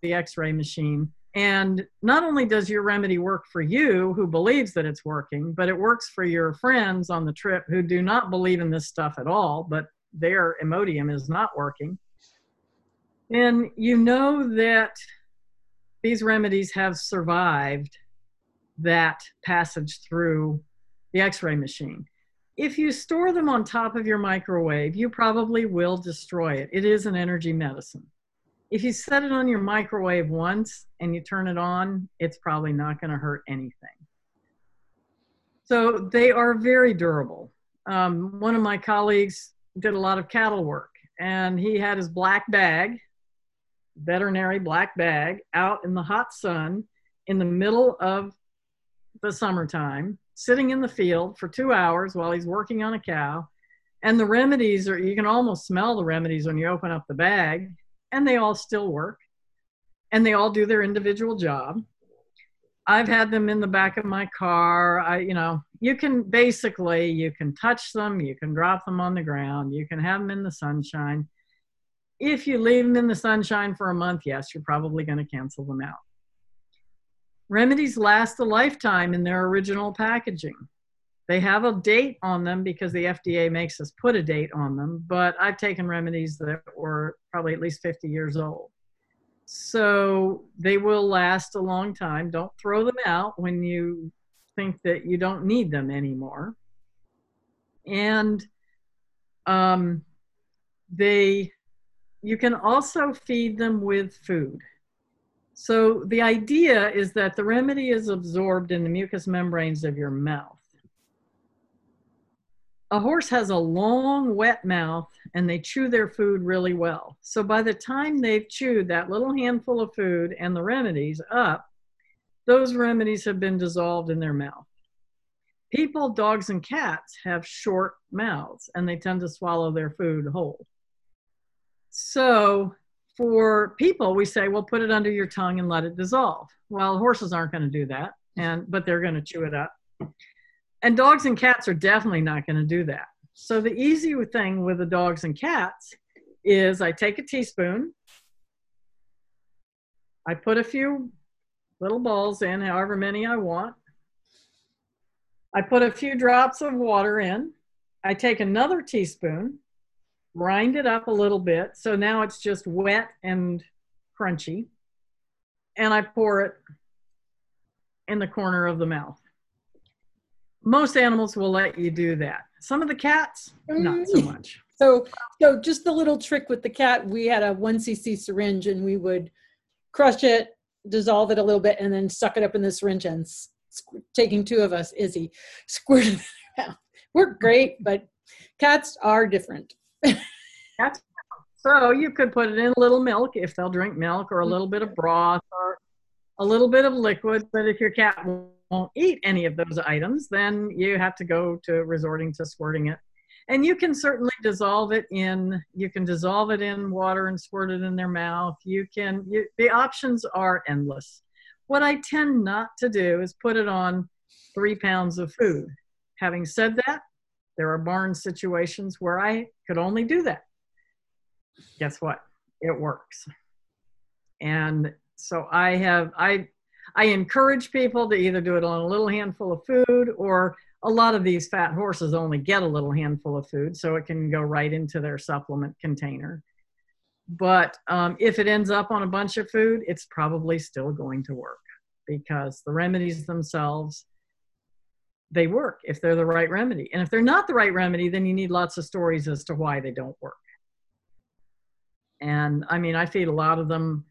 the x ray machine, and not only does your remedy work for you who believes that it's working, but it works for your friends on the trip who do not believe in this stuff at all, but their Imodium is not working. And you know that these remedies have survived that passage through the x-ray machine. If you store them on top of your microwave, you probably will destroy it. It is an energy medicine. If you set it on your microwave once and you turn it on, it's probably not going to hurt anything. So they are very durable. Um, one of my colleagues did a lot of cattle work and he had his black bag, veterinary black bag, out in the hot sun in the middle of the summertime sitting in the field for two hours while he's working on a cow. And the remedies are, you can almost smell the remedies when you open up the bag, and they all still work. And they all do their individual job. I've had them in the back of my car. I, you know, you can basically, you can touch them, you can drop them on the ground, you can have them in the sunshine. If you leave them in the sunshine for a month, yes, you're probably going to cancel them out. Remedies last a lifetime in their original packaging. They have a date on them because the FDA makes us put a date on them, but I've taken remedies that were probably at least 50 years old. So they will last a long time. Don't throw them out when you think that you don't need them anymore. And um, they, you can also feed them with food. So the idea is that the remedy is absorbed in the mucous membranes of your mouth. A horse has a long, wet mouth and they chew their food really well. So by the time they've chewed that little handful of food and the remedies up, those remedies have been dissolved in their mouth. People, dogs, and cats have short mouths and they tend to swallow their food whole. So for people, we say, well, put it under your tongue and let it dissolve. Well, horses aren't going to do that, and but they're going to chew it up. And dogs and cats are definitely not going to do that. So the easy thing with the dogs and cats is I take a teaspoon, I put a few little balls in, however many I want. I put a few drops of water in. I take another teaspoon, grind it up a little bit. So now it's just wet and crunchy. And I pour it in the corner of the mouth. Most animals will let you do that. Some of the cats, not so mm. much. So, so just the little trick with the cat, we had a one cc syringe and we would crush it, dissolve it a little bit, and then suck it up in the syringe and squ- taking two of us, Izzy, squirt it out. We're great, but cats are different. Cats. So you could put it in a little milk if they'll drink milk, or a little bit of broth, or a little bit of liquid. But if your cat won't eat any of those items, then you have to go to resorting to squirting it. And you can certainly dissolve it in. You can dissolve it in water and squirt it in their mouth. You can. You, the options are endless. What I tend not to do is put it on three pounds of food. Having said that, there are barn situations where I could only do that. Guess what? It works. And so I have I I encourage people to either do it on a little handful of food or a lot of these fat horses only get a little handful of food, so it can go right into their supplement container. But um, if it ends up on a bunch of food, it's probably still going to work because the remedies themselves they work if they're the right remedy. And if they're not the right remedy, then you need lots of stories as to why they don't work. And I mean, I feed a lot of them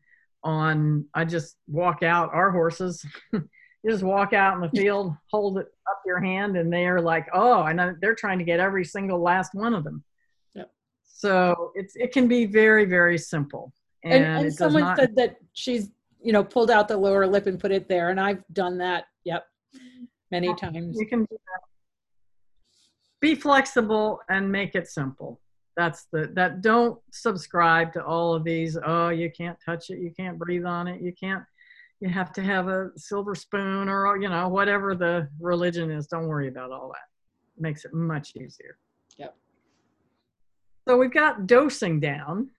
on, I just walk out our horses. just walk out in the field, hold it up your hand, and they're like, oh, I know they're trying to get every single last one of them. Yep. So it's it can be very, very simple. And, And, and, someone not, said that she's, you know, pulled out the lower lip and put it there, and I've done that. Yep, many times. you can do that. Be flexible and make it simple. That's the that don't subscribe to all of these. Oh, you can't touch it. You can't breathe on it. You can't. You have to have a silver spoon or you know whatever the religion is. Don't worry about all that. It makes it much easier. Yep. So we've got dosing down.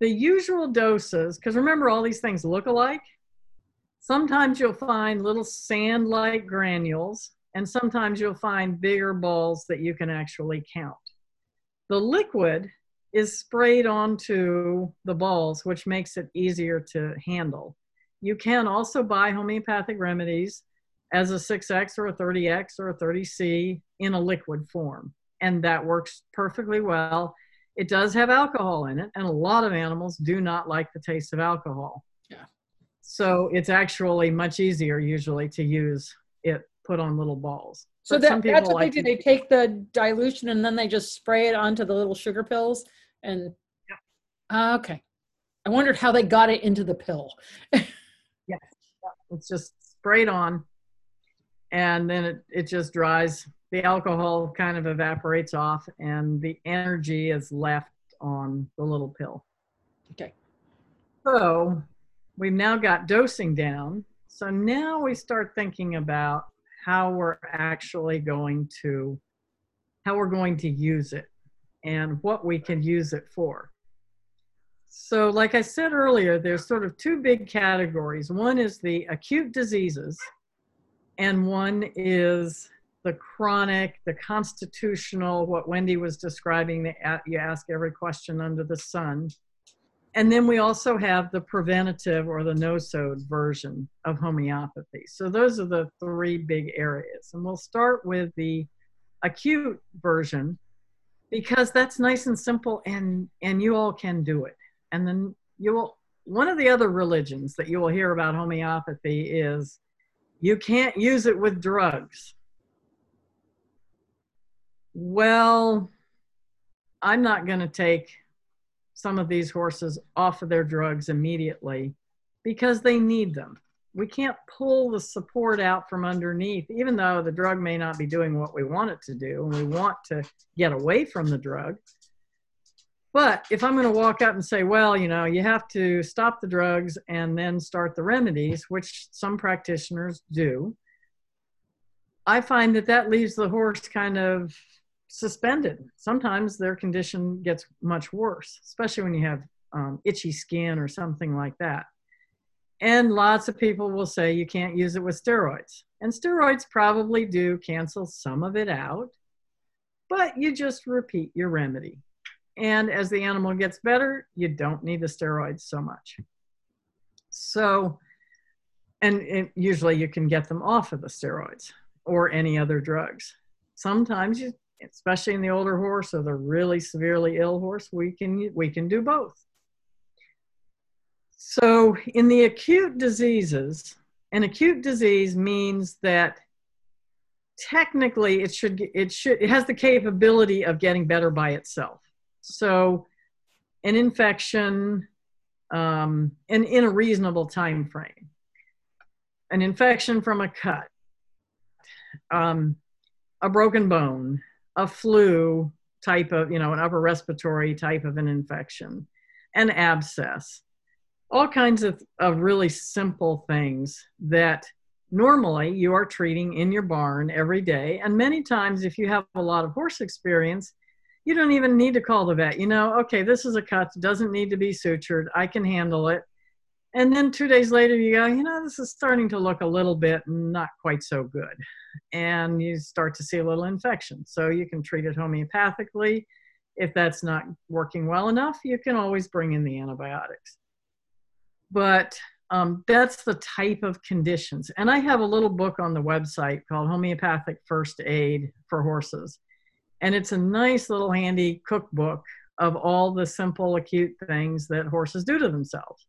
The usual doses, because remember all these things look alike. Sometimes you'll find little sand-like granules, and sometimes you'll find bigger balls that you can actually count. The liquid is sprayed onto the balls, which makes it easier to handle. You can also buy homeopathic remedies as a 6X or a 30X or a 30C in a liquid form, and that works perfectly well. It does have alcohol in it, and a lot of animals do not like the taste of alcohol. Yeah. So it's actually much easier usually to use it put on little balls. So that, that's what they like do. They take the dilution and then they just spray it onto the little sugar pills and. Ah, Okay. I wondered how they got it into the pill. It's just sprayed on and then it, it just dries. The alcohol kind of evaporates off and the energy is left on the little pill. Okay. So we've now got dosing down. So now we start thinking about how we're actually going to how we're going to use it and what we can use it for. So like I said earlier, there's sort of two big categories. One is the acute diseases and one is the chronic, the constitutional, what Wendy was describing, the you ask every question under the sun. And then we also have the preventative or the nosode version of homeopathy. So those are the three big areas. And we'll start with the acute version because that's nice and simple and and you all can do it and then you will one of the other religions that you will hear about homeopathy is you can't use it with drugs well i'm not going to take some of these horses off of their drugs immediately because they need them we can't pull the support out from underneath, even though the drug may not be doing what we want it to do, and we want to get away from the drug. But if I'm going to walk up and say, well, you know, you have to stop the drugs and then start the remedies, which some practitioners do, I find that that leaves the horse kind of suspended. Sometimes their condition gets much worse, especially when you have um, itchy skin or something like that. And lots of people will say you can't use it with steroids. And steroids probably do cancel some of it out, but you just repeat your remedy. And as the animal gets better, you don't need the steroids so much. So, and it, usually you can get them off of the steroids or any other drugs. Sometimes you, especially in the older horse or the really severely ill horse, we can we can do both. So, in the acute diseases, an acute disease means that technically it should it should it has the capability of getting better by itself. So, an infection um, and in a reasonable time frame, an infection from a cut, um, a broken bone, a flu type of you know an upper respiratory type of an infection, an abscess all kinds of, of really simple things that normally you are treating in your barn every day. And many times, if you have a lot of horse experience, you don't even need to call the vet. You know, okay, this is a cut, doesn't need to be sutured, I can handle it. And then two days later, you go, you know, this is starting to look a little bit not quite so good. And you start to see a little infection. So you can treat it homeopathically. If that's not working well enough, you can always bring in the antibiotics but um, that's the type of conditions. And I have a little book on the website called Homeopathic First Aid for Horses. And it's a nice little handy cookbook of all the simple acute things that horses do to themselves.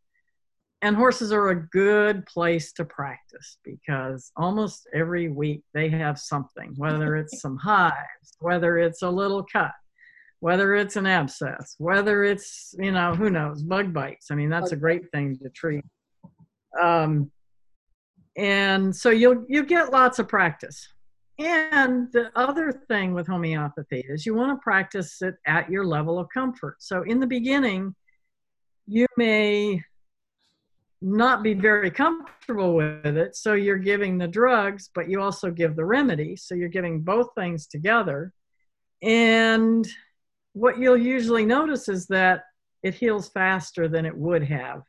And horses are a good place to practice because almost every week they have something, whether it's some hives, whether it's a little cut, whether it's an abscess, whether it's, you know, who knows, bug bites. I mean, that's a great thing to treat. Um, and so you'll you get lots of practice. And the other thing with homeopathy is you want to practice it at your level of comfort. So in the beginning, you may not be very comfortable with it. So you're giving the drugs, but you also give the remedy. So you're giving both things together. And what you'll usually notice is that it heals faster than it would have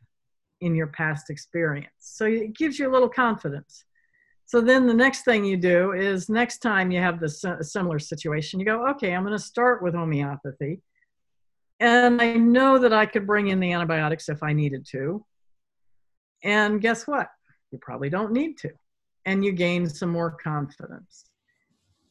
in your past experience. So it gives you a little confidence. So then the next thing you do is next time you have this uh, similar situation, you go, okay, I'm going to start with homeopathy. And I know that I could bring in the antibiotics if I needed to. And guess what? You probably don't need to. And you gain some more confidence.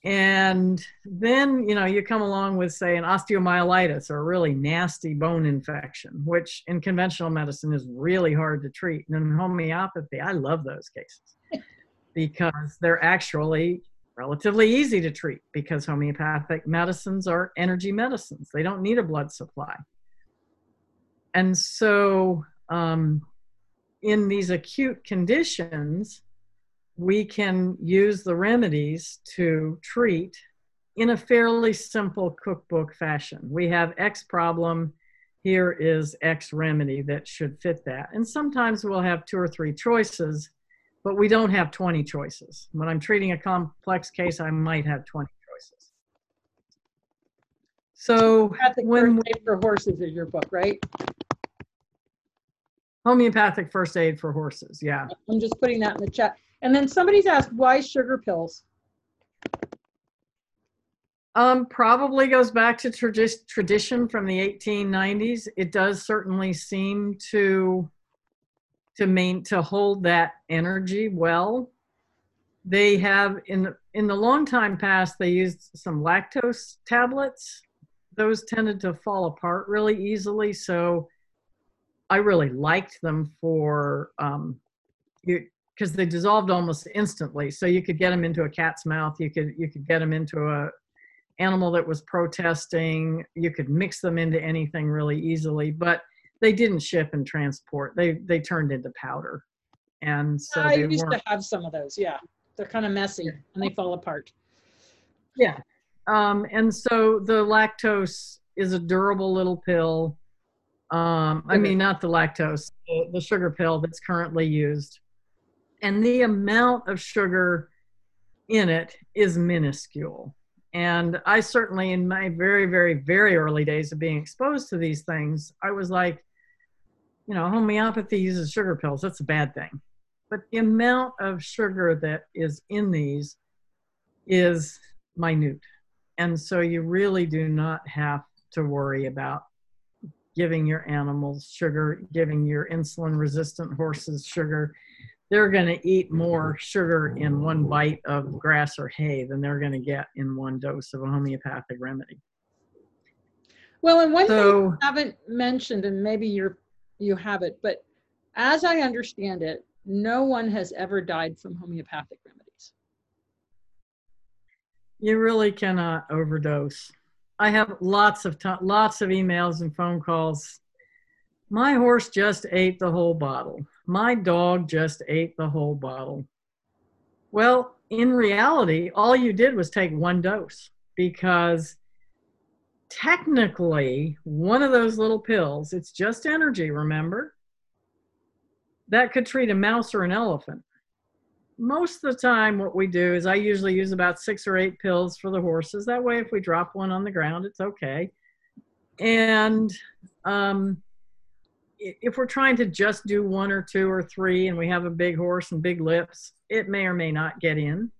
And then, you know, you come along with, say, an osteomyelitis or a really nasty bone infection, which in conventional medicine is really hard to treat. And in homeopathy, I love those cases because they're actually relatively easy to treat because homeopathic medicines are energy medicines. They don't need a blood supply. And so, um, in these acute conditions, we can use the remedies to treat in a fairly simple cookbook fashion. We have X problem, here is X remedy that should fit that. And sometimes we'll have two or three choices, but we don't have 20 choices. When I'm treating a complex case, I might have 20 choices. So when aid for horses is your book, right? Homeopathic first aid for horses, yeah. I'm just putting that in the chat. And then somebody's asked, why sugar pills? Um, probably goes back to tradi- tradition from the 1890s. It does certainly seem to to main to hold that energy well. they have in in the long time past they used some lactose tablets. Those tended to fall apart really easily, so I really liked them for um, you because they dissolved almost instantly. So you could get them into a cat's mouth. You could you could get them into a animal that was protesting. You could mix them into anything really easily, but they didn't ship and transport. They they turned into powder, and so I used to have some of those. Yeah, they're kind of messy and they fall apart. Yeah. Um, and so the lactose is a durable little pill. Um, I mean, not the lactose, the, the sugar pill that's currently used. And the amount of sugar in it is minuscule. And I certainly, in my very, very, very early days of being exposed to these things, I was like, you know, homeopathy uses sugar pills. That's a bad thing. But the amount of sugar that is in these is minute. And so you really do not have to worry about giving your animals sugar, giving your insulin resistant horses sugar. They're going to eat more sugar in one bite of grass or hay than they're going to get in one dose of a homeopathic remedy. Well, and one thing So, I haven't mentioned, and maybe you're you have it, but as I understand it, no one has ever died from homeopathic remedies. you really cannot overdose. I have lots of lots of emails and phone calls. My horse just ate the whole bottle. My dog just ate the whole bottle. Well, in reality, all you did was take one dose because technically, one of those little pills, it's just energy, remember? That could treat a mouse or an elephant most of the time what we do is i usually use about six or eight pills for the horses. That way if we drop one on the ground it's okay. And um, if we're trying to just do one or two or three and we have a big horse and big lips it may or may not get in.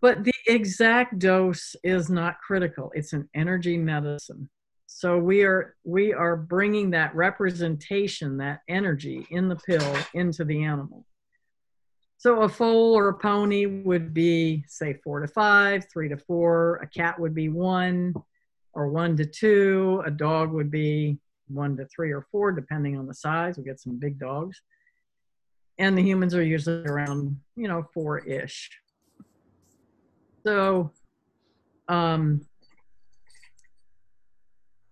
But the exact dose is not critical. It's an energy medicine. So we are we are bringing that representation that energy in the pill into the animal so a foal or a pony would be, say, four to five, three to four. A cat would be one or one to two. A dog would be one to three or four, depending on the size. We get some big dogs. And the humans are usually around, you know, four-ish. So um,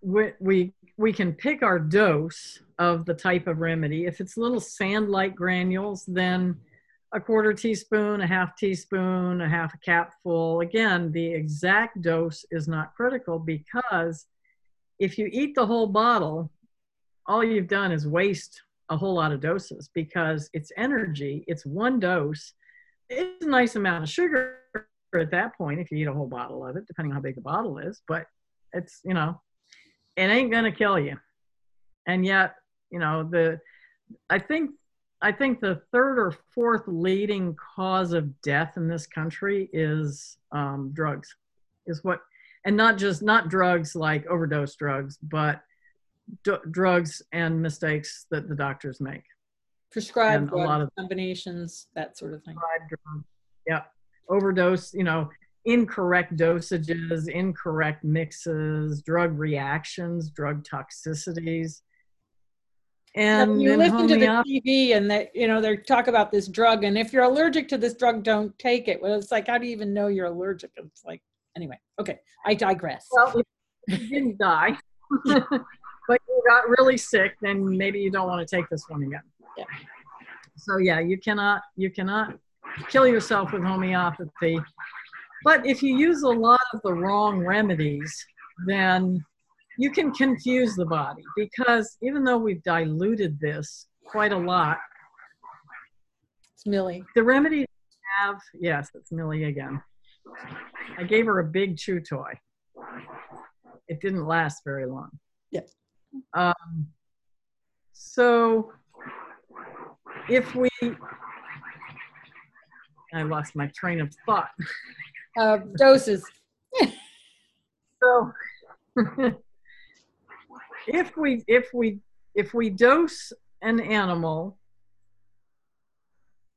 we, we, we can pick our dose of the type of remedy. If it's little sand-like granules, then a quarter teaspoon, a half teaspoon, a half a capful. Again, the exact dose is not critical because if you eat the whole bottle, all you've done is waste a whole lot of doses because it's energy, it's one dose. It's a nice amount of sugar at that point if you eat a whole bottle of it, depending on how big the bottle is, but it's, you know, it ain't gonna kill you. And yet, you know, the I think I think the third or fourth leading cause of death in this country is um, drugs, is what, and not just not drugs like overdose drugs, but d- drugs and mistakes that the doctors make. Prescribed a lot of- combinations, that sort of thing. Prescribed drugs, Yeah, overdose. You know, incorrect dosages, incorrect mixes, drug reactions, drug toxicities. And you listen to the TV and they, you know, they talk about this drug, and if you're allergic to this drug, don't take it. Well, it's like, how do you even know you're allergic? It's like, anyway, okay, I digress. Well, if you didn't die, but you got really sick, then maybe you don't want to take this one again. Yeah. So yeah, you cannot you cannot kill yourself with homeopathy. But if you use a lot of the wrong remedies, then you can confuse the body because even though we've diluted this quite a lot, It's Millie. the remedies have yes, it's Millie again. I gave her a big chew toy. It didn't last very long. Yeah. Um, so if we, I lost my train of thought. Uh, doses. So if we if we if we dose an animal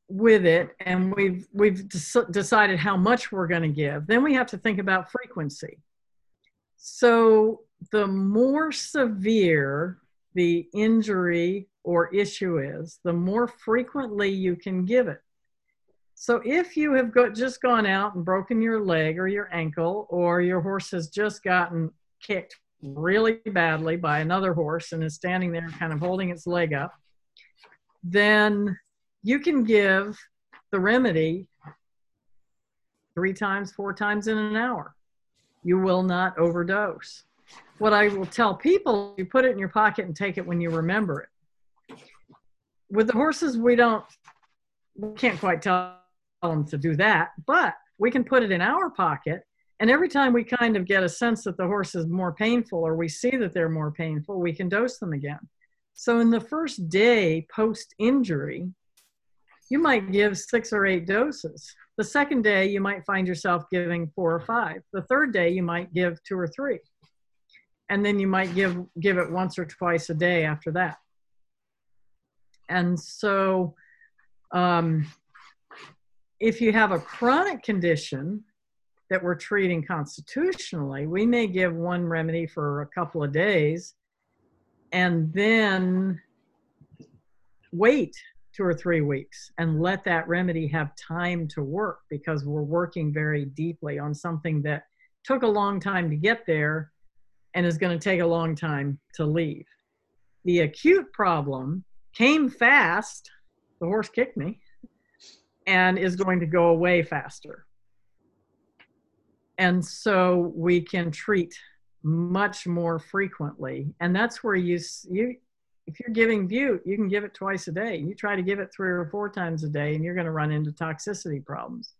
with it and we've we've des- decided how much we're going to give then we have to think about frequency. So the more severe the injury or issue is the more frequently you can give it. So if you have got, just gone out and broken your leg or your ankle or your horse has just gotten kicked really badly by another horse and is standing there kind of holding its leg up then you can give the remedy three times, four times in an hour. You will not overdose. What I will tell people, you put it in your pocket and take it when you remember it. With the horses, we don't, we can't quite tell them to do that, but we can put it in our pocket. And every time we kind of get a sense that the horse is more painful or we see that they're more painful, we can dose them again. So in the first day post injury, you might give six or eight doses. The second day, you might find yourself giving four or five. The third day, you might give two or three. And then you might give, give it once or twice a day after that. And so, um, if you have a chronic condition that we're treating constitutionally, we may give one remedy for a couple of days and then wait two or three weeks and let that remedy have time to work because we're working very deeply on something that took a long time to get there and is going to take a long time to leave. The acute problem came fast, the horse kicked me, and is going to go away faster. And so we can treat much more frequently. And that's where you, you if you're giving bute, you can give it twice a day. You try to give it three or four times a day, and you're going to run into toxicity problems.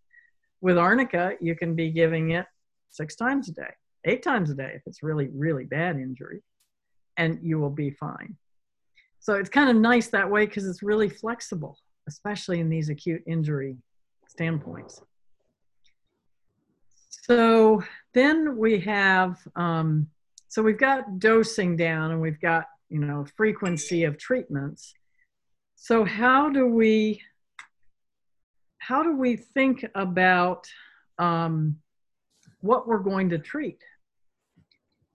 With arnica, you can be giving it six times a day, eight times a day if it's really, really bad injury, and you will be fine. So it's kind of nice that way because it's really flexible, especially in these acute injury standpoints. So then we have, um, so we've got dosing down and we've got you know, frequency of treatments. So how do we how do we think about um, what we're going to treat?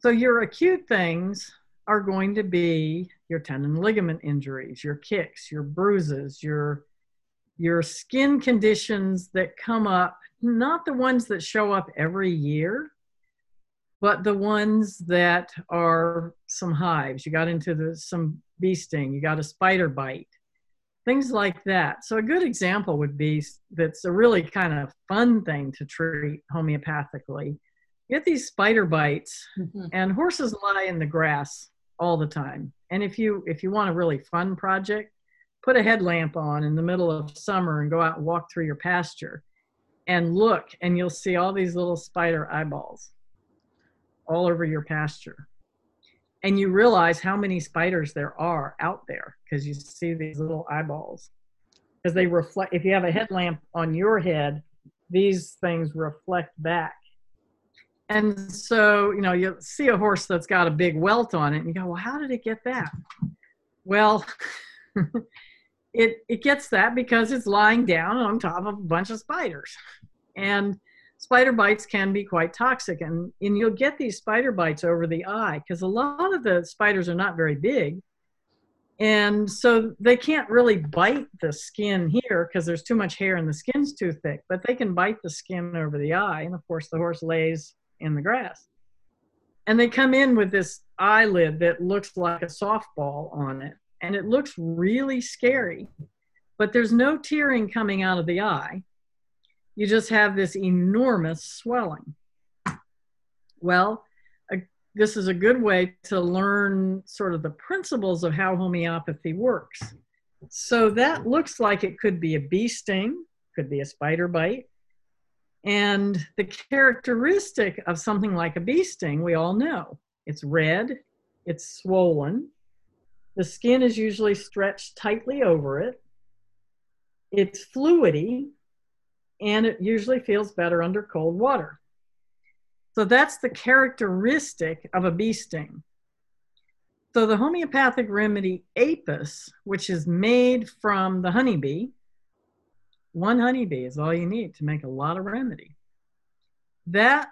So your acute things are going to be your tendon ligament injuries, your kicks, your bruises, your your skin conditions that come up, not the ones that show up every year, but the ones that are some hives, you got into the, some bee sting, you got a spider bite, things like that. So a good example would be that's a really kind of fun thing to treat homeopathically. You get these spider bites, mm-hmm. and horses lie in the grass all the time. And if you if you want a really fun project, put a headlamp on in the middle of summer and go out and walk through your pasture and look and you'll see all these little spider eyeballs all over your pasture. And you realize how many spiders there are out there because you see these little eyeballs. Because they reflect, if you have a headlamp on your head, these things reflect back. And so, you know, you see a horse that's got a big welt on it, and you go, well, how did it get that? Well, it, it gets that because it's lying down on top of a bunch of spiders. And spider bites can be quite toxic and, and you'll get these spider bites over the eye because a lot of the spiders are not very big. And so they can't really bite the skin here because there's too much hair and the skin's too thick but they can bite the skin over the eye and of course the horse lays in the grass. And they come in with this eyelid that looks like a softball on it and it looks really scary but there's no tearing coming out of the eye you just have this enormous swelling. Well, this is a good way to learn sort of the principles of how homeopathy works. So that looks like it could be a bee sting, could be a spider bite. And the characteristic of something like a bee sting, we all know it's red, it's swollen, the skin is usually stretched tightly over it, it's fluidy, and it usually feels better under cold water. So that's the characteristic of a bee sting. So the homeopathic remedy Apis, which is made from the honeybee, One honeybee is all you need to make a lot of remedy. That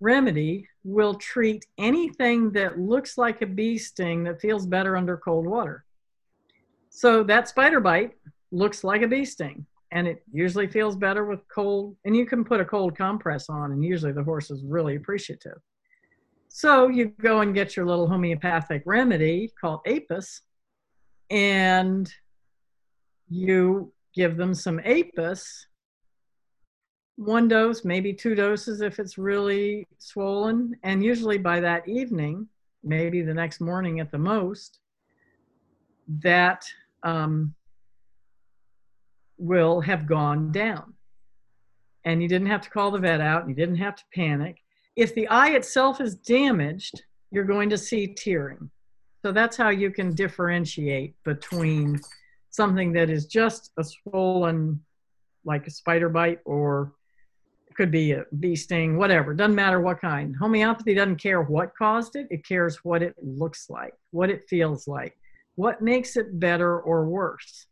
remedy will treat anything that looks like a bee sting that feels better under cold water. So that spider bite looks like a bee sting and it usually feels better with cold and you can put a cold compress on and usually the horse is really appreciative. So you go and get your little homeopathic remedy called Apis and you give them some Apis one dose, maybe two doses if it's really swollen. And usually by that evening, maybe the next morning at the most, that um, will have gone down. And you didn't have to call the vet out, and you didn't have to panic. If the eye itself is damaged, you're going to see tearing. So that's how you can differentiate between something that is just a swollen, like a spider bite, or could be a bee sting, whatever. Doesn't matter what kind. Homeopathy doesn't care what caused it, it cares what it looks like, what it feels like, what makes it better or worse.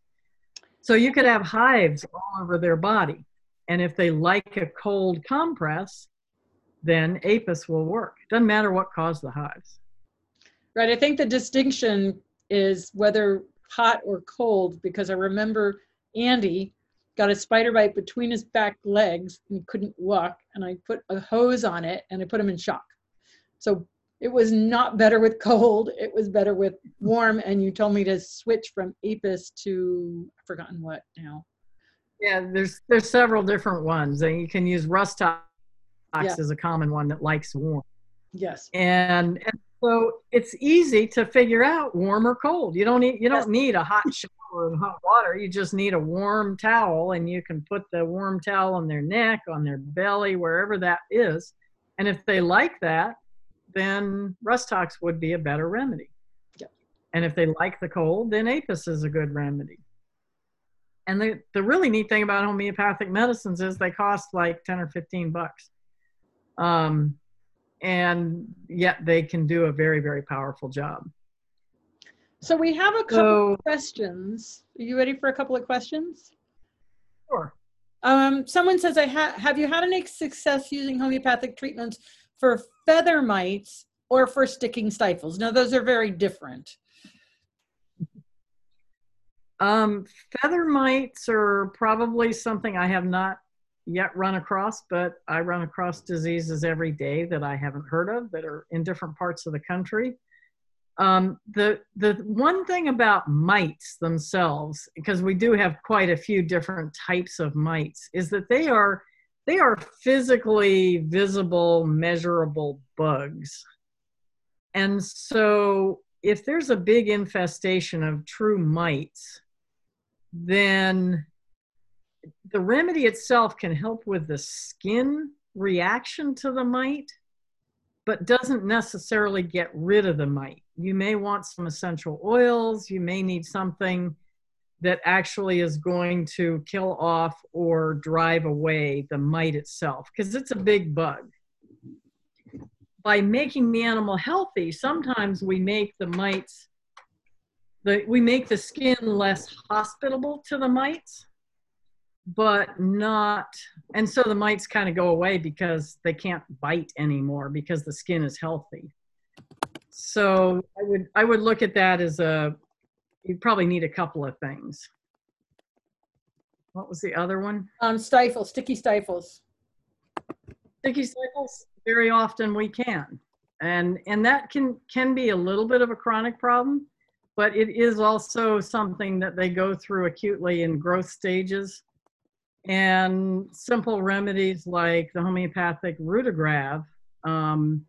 So you could have hives all over their body. And if they like a cold compress, then Apis will work. Doesn't matter what caused the hives. Right. I think the distinction is whether hot or cold, because I remember Andy got a spider bite between his back legs and he couldn't walk. And I put a hose on it and I put him in shock. So it was not better with cold. It was better with warm. And you told me to switch from Apis to I've forgotten what now. Yeah, there's there's several different ones, and you can use Rhus tox Yeah. is a common one that likes warm. Yes. And, and so it's easy to figure out warm or cold. You don't need you don't need a hot shower and hot water. You just need a warm towel, and you can put the warm towel on their neck, on their belly, wherever that is. And if they like that, then Rhus tox would be a better remedy. Yep. And if they like the cold, then Apis is a good remedy. And the, the really neat thing about homeopathic medicines is they cost like 10 or 15 bucks. Um, and yet they can do a very, very powerful job. So we have a couple So, of questions. Are you ready for a couple of questions? sure. Um, someone says, I ha- have you had any success using homeopathic treatments for feather mites or for sticking stifles? Now, those are very different. Um, feather mites are probably something I have not yet run across, but I run across diseases every day that I haven't heard of that are in different parts of the country. Um, the the one thing about mites themselves, because we do have quite a few different types of mites, is that they are they are physically visible, measurable bugs. And so if there's a big infestation of true mites, then the remedy itself can help with the skin reaction to the mite, but doesn't necessarily get rid of the mite. You may want some essential oils, you may need something that actually is going to kill off or drive away the mite itself, because it's a big bug. By making the animal healthy, sometimes we make the mites, the, we make the skin less hospitable to the mites but not and so the mites kind of go away because they can't bite anymore because the skin is healthy. So i would i would look at that as a you probably need a couple of things. What was the other one? Um, stifles, sticky stifles. sticky stifles very often we can. And and that can can be a little bit of a chronic problem but it is also something that they go through acutely in growth stages and simple remedies like the homeopathic Ruta grav um,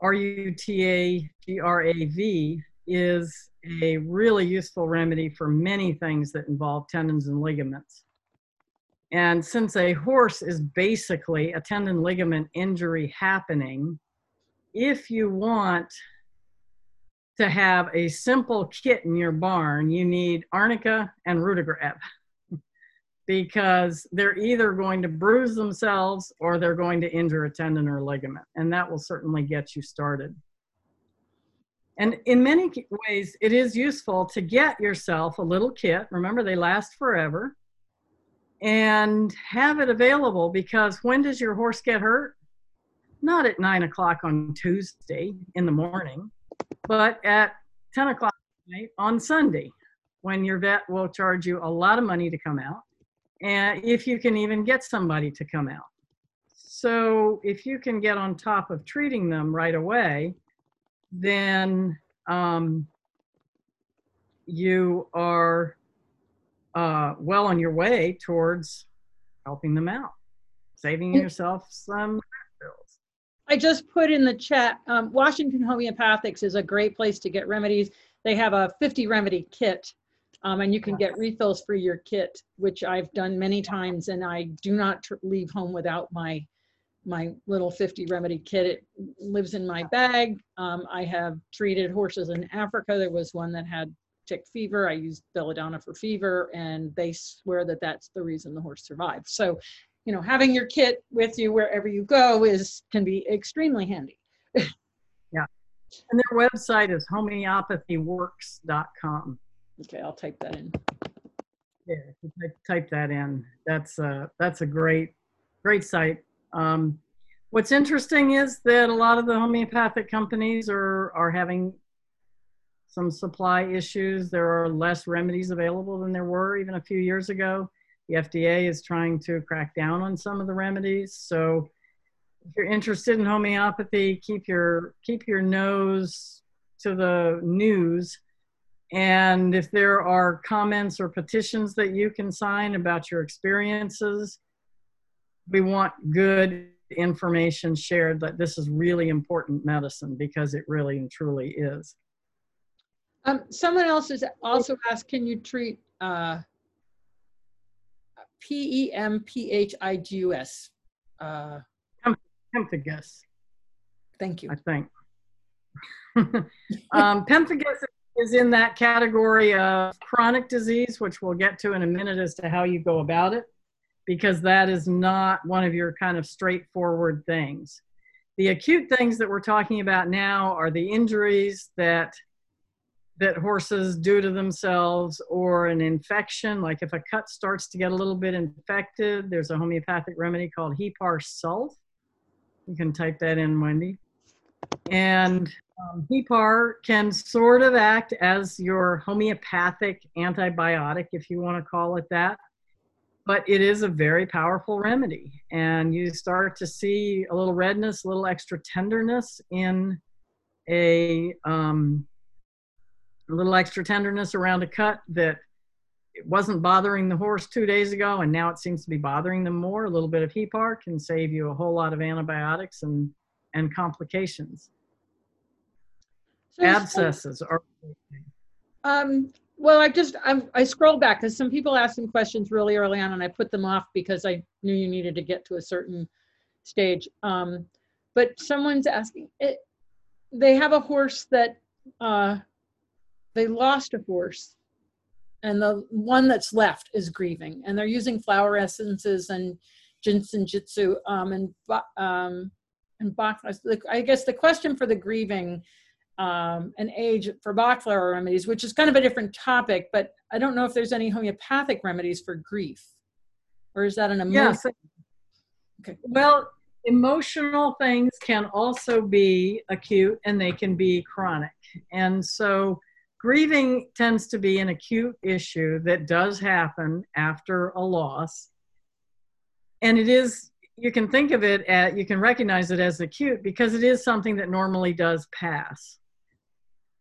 r-u-t-a-g-r-a-v is a really useful remedy for many things that involve tendons and ligaments. And since a horse is basically a tendon ligament injury happening, if you want to have a simple kit in your barn, you need arnica and Ruta grav because they're either going to bruise themselves or they're going to injure a tendon or ligament, and that will certainly get you started. And in many ways, it is useful to get yourself a little kit. Remember, they last forever and have it available because when does your horse get hurt? Not at nine o'clock on Tuesday in the morning, but at 10 o'clock on Sunday when your vet will charge you a lot of money to come out. And if you can even get somebody to come out. So if you can get on top of treating them right away, then um, you are uh, well on your way towards helping them out, saving yourself some bills. I just put in the chat, um, Washington Homeopathics is a great place to get remedies. They have a 50 remedy kit um, and you can get refills for your kit, which I've done many times and I do not leave home without my my little 50 remedy kit. It lives in my bag. Um, I have treated horses in Africa. There was one that had tick fever. I used belladonna for fever, and they swear that that's the reason the horse survived. So, you know, having your kit with you wherever you go is can be extremely handy. yeah. And their website is homeopathyworks.com. Okay, I'll type that in. Yeah, type, type that in. That's a that's a great great site. Um, what's interesting is that a lot of the homeopathic companies are are having some supply issues. There are less remedies available than there were even a few years ago. The FDA is trying to crack down on some of the remedies. So if you're interested in homeopathy, keep your keep your nose to the news. And if there are comments or petitions that you can sign about your experiences, we want good information shared that this is really important medicine because it really and truly is. Um, someone else has also asked, can you treat uh, P-E-M-P-H-I-G-U-S? Uh, pemphigus. Thank you. I think. um, pemphigus is in that category of chronic disease, which we'll get to in a minute as to how you go about it, because that is not one of your kind of straightforward things. The acute things that we're talking about now are the injuries that that horses do to themselves or an infection. Like if a cut starts to get a little bit infected there's a homeopathic remedy called hepar sulph. You can type that in wendy and um, hepar can sort of act as your homeopathic antibiotic if you want to call it that but it is a very powerful remedy and you start to see a little redness a little extra tenderness in a um, a little extra tenderness around a cut that it wasn't bothering the horse two days ago and now it seems to be bothering them more. A little bit of Hepar can save you a whole lot of antibiotics and, and complications. So Abscesses are. Um, well, I just, I'm, I scrolled back because some people asked some questions really early on and I put them off because I knew you needed to get to a certain stage. Um, but someone's asking, it, they have a horse that uh, they lost a horse and the one that's left is grieving and they're using flower essences and Jin Shin Jyutsu um, and um, and Bach, I guess the question for the grieving um, and age for Bach flower remedies, which is kind of a different topic, but I don't know if there's any homeopathic remedies for grief, or is that an emotion? Yes. Okay. Well, emotional things can also be acute and they can be chronic, and so grieving tends to be an acute issue that does happen after a loss. And it is, you can think of it at, you can recognize it as acute because it is something that normally does pass.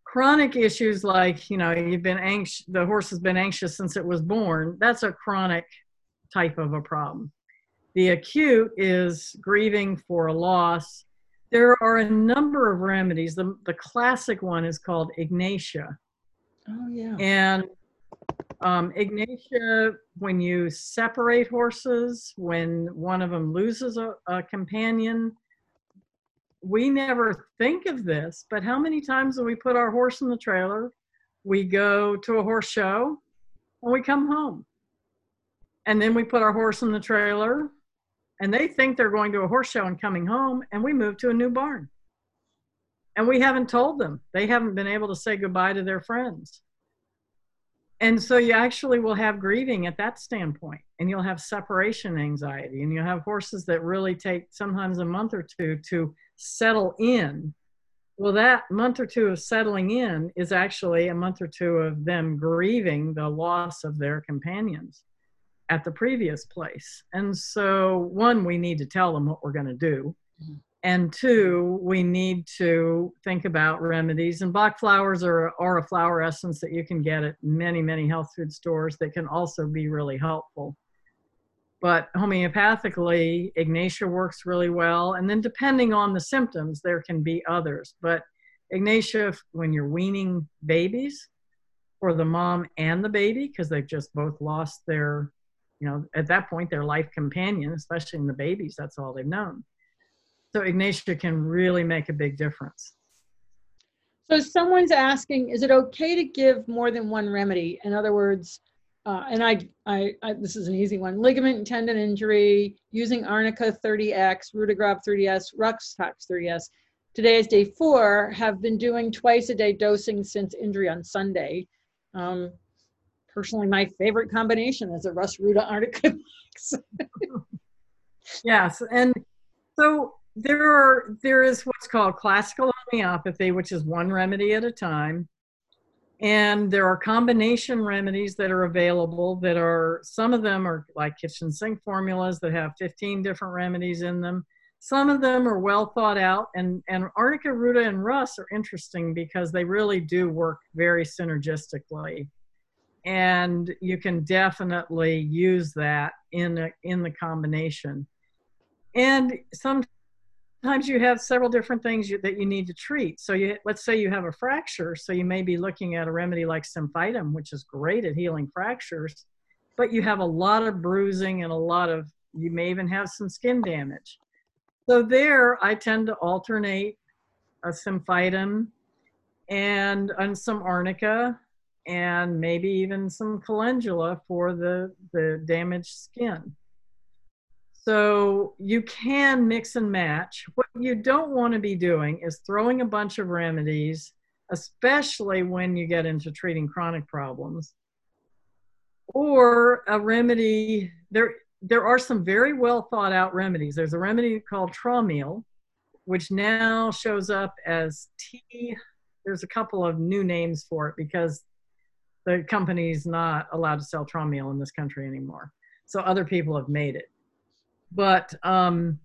Chronic issues like, you know, you've been anxious, the horse has been anxious since it was born, that's a chronic type of a problem. The acute is grieving for a loss. There are a number of remedies. The, the classic one is called Ignatia Oh, yeah. And um, Ignatia, when you separate horses, when one of them loses a, a companion, we never think of this, but how many times do we put our horse in the trailer? We go to a horse show and we come home. And then we put our horse in the trailer and they think they're going to a horse show and coming home and we move to a new barn and we haven't told them. They haven't been able to say goodbye to their friends. And so you actually will have grieving at that standpoint and you'll have separation anxiety and you'll have horses that really take sometimes a month or two to settle in. Well that month or two of settling in is actually a month or two of them grieving the loss of their companions at the previous place. And so one we need to tell them what we're going to do. Mm-hmm and two, we need to think about remedies. And Bach flowers are, are a flower essence that you can get at many, many health food stores that can also be really helpful. But homeopathically, Ignatia works really well. And then depending on the symptoms, there can be others. But Ignatia, when you're weaning babies, for the mom and the baby, because they've just both lost their, you know, at that point, their life companion, especially in the babies, that's all they've known so Ignatia can really make a big difference. So someone's asking, is it okay to give more than one remedy? In other words, uh, and I, I, I, this is an easy one, ligament and tendon injury, using Arnica 30X, Ruta grav 30S, Rhus tox 30S. Today is day four, have been doing twice a day dosing since injury on Sunday. Um, personally, my favorite combination is a Rhus Ruta Arnica. yes, and so there are there is what's called classical homeopathy, which is one remedy at a time. And there are combination remedies that are available that are some of them are like kitchen sink formulas that have 15 different remedies in them. Some of them are well thought out and, and Arnica, Ruta, and Rhus are interesting because they really do work very synergistically. And you can definitely use that in, a, in the combination. And sometimes sometimes you have several different things you, that you need to treat. So you, let's say you have a fracture, so you may be looking at a remedy like symphytum, which is great at healing fractures, but you have a lot of bruising and a lot of, you may even have some skin damage. So there, I tend to alternate a symphytum and, and some arnica and maybe even some calendula for the, the damaged skin. So you can mix and match. What you don't want to be doing is throwing a bunch of remedies, especially when you get into treating chronic problems. Or a remedy, there, there are some very well thought out remedies. There's a remedy called Traumeel, which now shows up as T. There's a couple of new names for it because the company's not allowed to sell Traumeel in this country anymore. So other people have made it but um,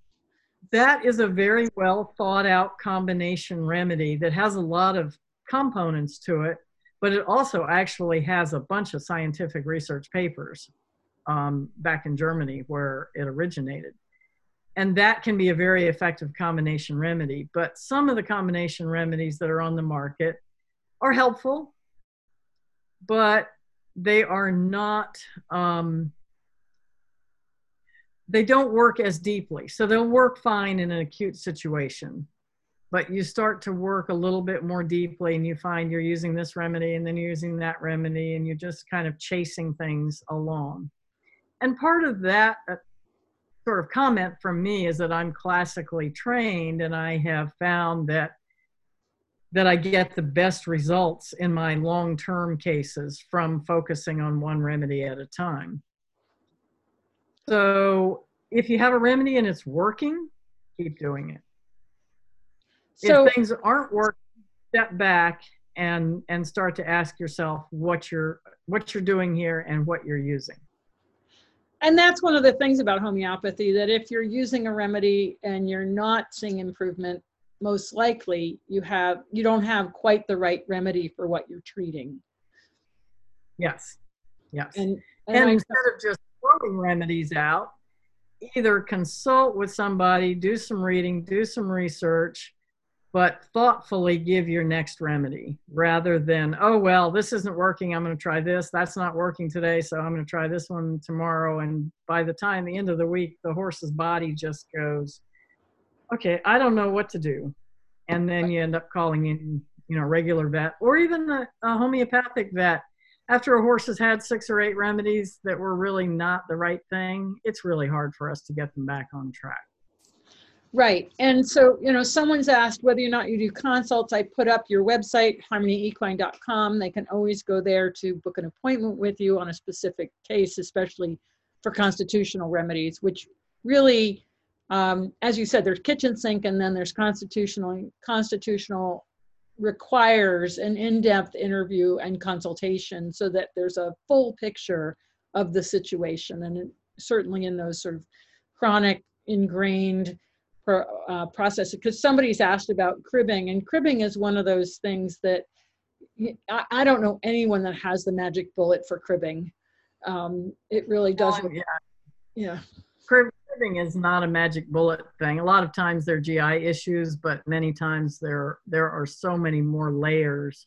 that is a very well thought out combination remedy that has a lot of components to it, but it also actually has a bunch of scientific research papers um, back in Germany where it originated. And that can be a very effective combination remedy. But some of the combination remedies that are on the market are helpful, but they are not um, they don't work as deeply. So they'll work fine in an acute situation. But you start to work a little bit more deeply and you find you're using this remedy and then you're using that remedy and you're just kind of chasing things along. And part of that uh, sort of comment from me is that I'm classically trained and I have found that that I get the best results in my long-term cases from focusing on one remedy at a time. So if you have a remedy and it's working, keep doing it. So, if things aren't working, step back and and start to ask yourself what you're what you're doing here and what you're using. And that's one of the things about homeopathy that if you're using a remedy and you're not seeing improvement, most likely you have you don't have quite the right remedy for what you're treating. Yes. Yes. And, and, and instead of just throwing remedies out, either consult with somebody, do some reading, do some research, but thoughtfully give your next remedy rather than, oh, well, this isn't working. I'm going to try this. That's not working today. So I'm going to try this one tomorrow. And by the time the end of the week, the horse's body just goes, okay, I don't know what to do. And then you end up calling in, you know, regular vet or even a, a homeopathic vet after a horse has had six or eight remedies that were really not the right thing, it's really hard for us to get them back on track. Right. And so, you know, someone's asked whether or not you do consults. I put up your website, harmanyequine.com. They can always go there to book an appointment with you on a specific case, especially for constitutional remedies, which really, um, as you said, there's kitchen sink and then there's constitutional, constitutional requires an in-depth interview and consultation so that there's a full picture of the situation. And it- certainly in those sort of chronic ingrained pro, uh, process because somebody's asked about cribbing and cribbing is one of those things that I don't know anyone that has the magic bullet for cribbing. Um, it really does Oh, yeah. yeah cribbing is not a magic bullet thing. A lot of times there are GI issues, but many times there there are so many more layers.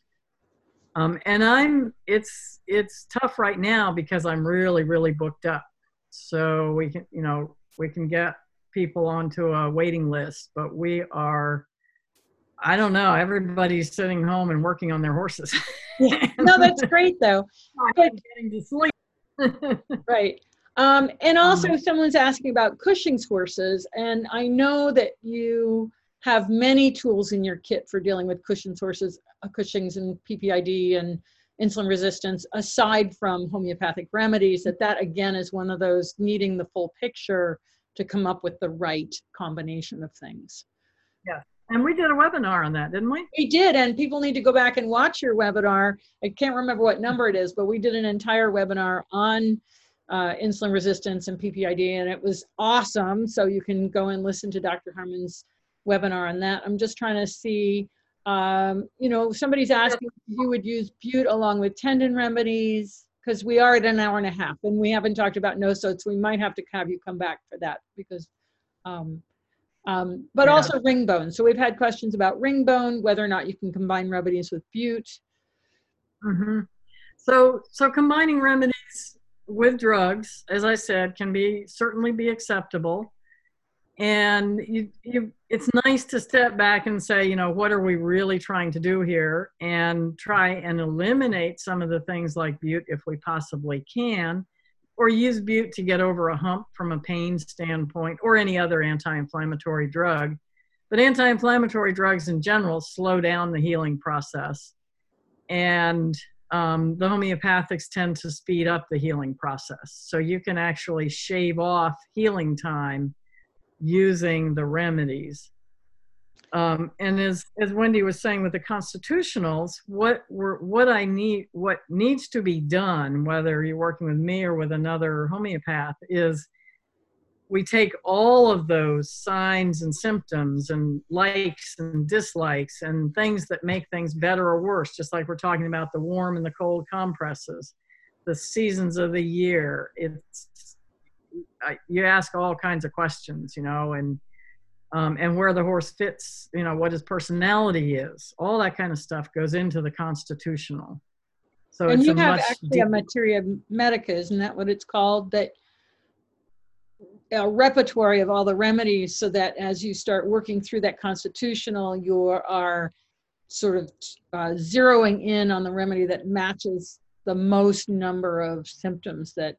Um, and I'm it's it's tough right now because I'm really really booked up. So we can you know we can get people onto a waiting list, but we are I don't know. Everybody's sitting home and working on their horses. yeah. no that's great though I'm But- getting to sleep. Right. Um, and also, someone's asking about Cushing's horses, and I know that you have many tools in your kit for dealing with Cushing's horses, uh, Cushing's and PPID and insulin resistance, aside from homeopathic remedies. That that again is one of those needing the full picture to come up with the right combination of things. Yeah. And we did a webinar on that, didn't we? We did, and people need to go back and watch your webinar. I can't remember what number it is, but we did an entire webinar on uh, insulin resistance and PPID, and it was awesome. So you can go and listen to Dr. Harman's webinar on that. I'm just trying to see, um, you know, somebody's asking if you would use Bute along with tendon remedies because we are at an hour and a half, and we haven't talked about no so we might have to have you come back for that because. Um, um, but Yeah. also ring bone. So we've had questions about ring bone, whether or not you can combine remedies with Bute. hmm So, so combining remedies with drugs, as I said, can be certainly be acceptable. And you, you, it's nice to step back and say, you know, what are we really trying to do here, and try and eliminate some of the things like Bute if we possibly can, or use Bute to get over a hump from a pain standpoint, or any other anti-inflammatory drug. But anti-inflammatory drugs in general slow down the healing process and um, the homeopathics tend to speed up the healing process. So you can actually shave off healing time using the remedies. Um, and as as Wendy was saying with the constitutionals, what were what I need, what needs to be done, whether you're working with me or with another homeopath, is we take all of those signs and symptoms and likes and dislikes and things that make things better or worse, just like we're talking about the warm and the cold compresses, the seasons of the year. It's I, you ask all kinds of questions, you know, and um, and where the horse fits, you know, what his personality is, all that kind of stuff goes into the constitutional. So and it's you a have actually deep- a materia medica, isn't that what it's called? That a repertoire of all the remedies so that as you start working through that constitutional, you are sort of uh, zeroing in on the remedy that matches the most number of symptoms that